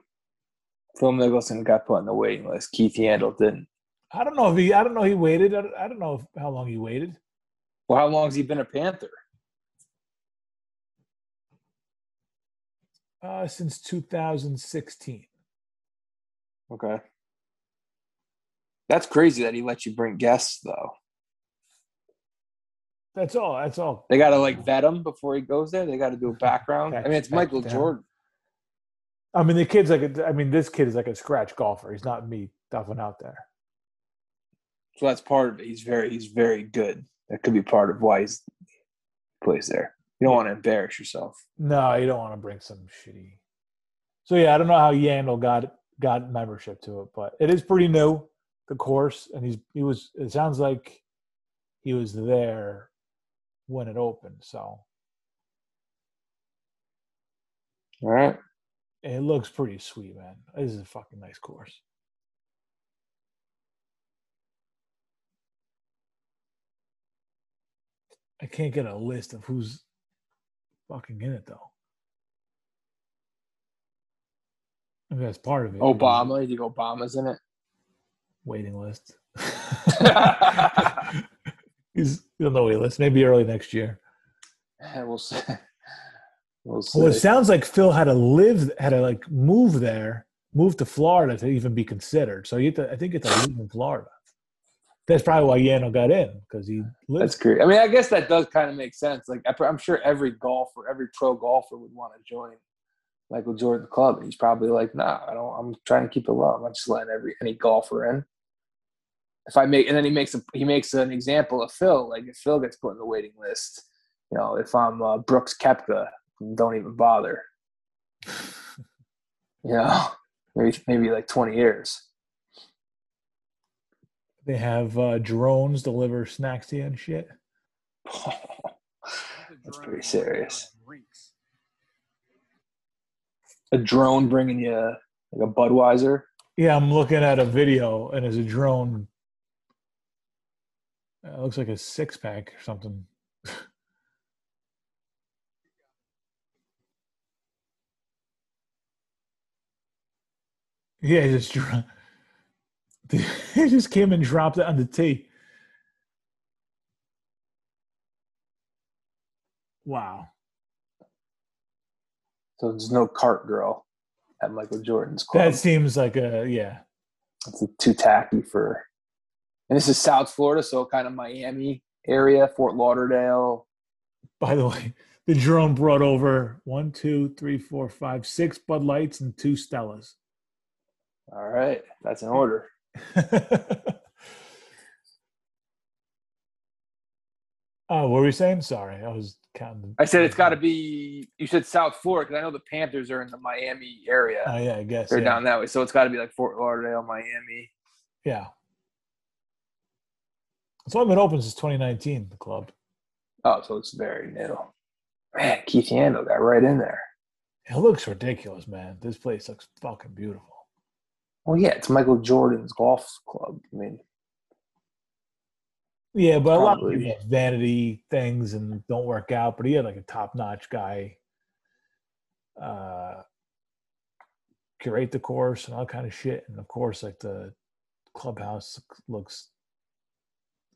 Phil Mickelson got put on the waiting list. Keith Yandle didn't. I don't know if he. I don't know. He waited. I don't, I don't know if, how long he waited. Well, how long has he been a Panther? Uh, since 2016. Okay. That's crazy that he let you bring guests, though. That's all. That's all. They got to like vet him before he goes there. They got to do a background. I mean, it's Michael Jordan. I mean, the kid's like. A, I mean, this kid is like a scratch golfer. He's not me duffing out there. So that's part of it. He's very, he's very good. That could be part of why he's plays there. You don't want to embarrass yourself. No, you don't want to bring some shitty. So yeah, I don't know how Yandle got got membership to it, but it is pretty new, the course, and he's he was. It sounds like he was there when it opened, so All right. It looks pretty sweet, man. This is a fucking nice course. I can't get a list of who's fucking in it though. I mean, that's part of it. Obama. You think Obama's in it? waiting list. *laughs* *laughs* He's on the wait list. Maybe early next year. Eh, we'll see. We'll. Well, it sounds like Phil had to live, had to like move there, move to Florida to even be considered. So you, have to, I think, it's to live in Florida. That's probably why Yandle got in because he lives. That's great. I mean, I guess that does kind of make sense. Like, I- I'm sure every golfer, every pro golfer would want to join Michael Jordan club. And he's probably like, nah, I don't. I'm trying to keep it low. I'm not just letting every any golfer in. If I make, and then he makes a he makes an example of Phil. Like, if Phil gets put in the waiting list, you know, if I'm uh, Brooks Koepka, don't even bother. *laughs* You know, maybe maybe like 20 years. They have uh, drones deliver snacks to you and shit. *laughs* That's pretty serious. A drone bringing you like a Budweiser. Yeah, I'm looking at a video and there's a drone. Uh, It looks like a six pack or something. Yeah, he just dro- *laughs* he just came and dropped it on the tee. Wow. So there's no cart girl at Michael Jordan's club. That seems like a yeah. It's too tacky for. And this is South Florida, so kind of Miami area, Fort Lauderdale. By the way, the drone brought over one, two, three, four, five, six Bud Lights and two Stellas. All right, that's in order. *laughs* oh, what were you saying? Sorry, I was counting. I said it's got to *laughs* be. You said South Florida because I know the Panthers are in the Miami area. Oh yeah, I guess They're yeah. down that way, so it's got to be like Fort Lauderdale, Miami. Yeah. It's only been open since 2019. The club. Oh, so it's very new. Man, Keith Yandle got right in there. It looks ridiculous, man. This place looks fucking beautiful. Well, yeah, it's Michael Jordan's golf club. I mean, Yeah, but a lot of people have vanity things and don't work out. But he had like a top notch guy uh curate the course and all kind of shit. And of course, like the clubhouse looks,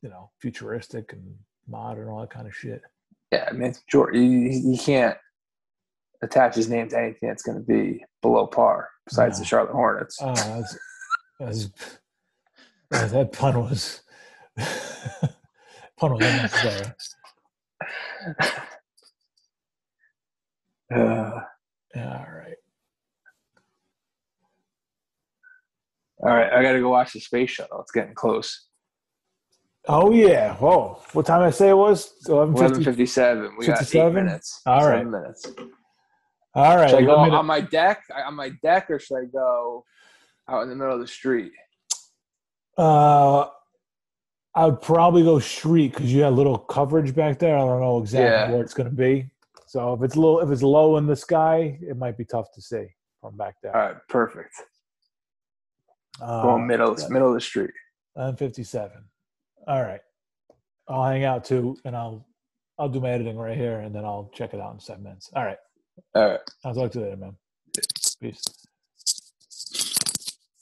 you know, futuristic and modern, all that kind of shit. yeah, I mean, it's Jordan. You, you can't attach his name to anything that's going to be below par besides No. the Charlotte Hornets. Oh, that's, that's, that, that pun was *laughs* pun was unnecessary. *sighs* Uh, all right. all right, I got to go watch the space shuttle. It's getting close. Oh yeah. Whoa. What time did I say it was? Eleven Eleven fifty. fifty-seven. We got eight minutes. All right. minutes. All right. Should I go on my deck? On my deck, or should I go out in the middle of the street? Uh, I would probably go street because you a little coverage back there. I don't know exactly Yeah. where it's going to be. So if it's low, if it's low in the sky, it might be tough to see from back there. All right, perfect. Uh, Going middle, yeah. middle of the street. I'm 57. All right. I'll hang out too, and I'll I'll do my editing right here, and then I'll check it out in seven minutes. All right. All right. I'll talk to you later, man. Peace.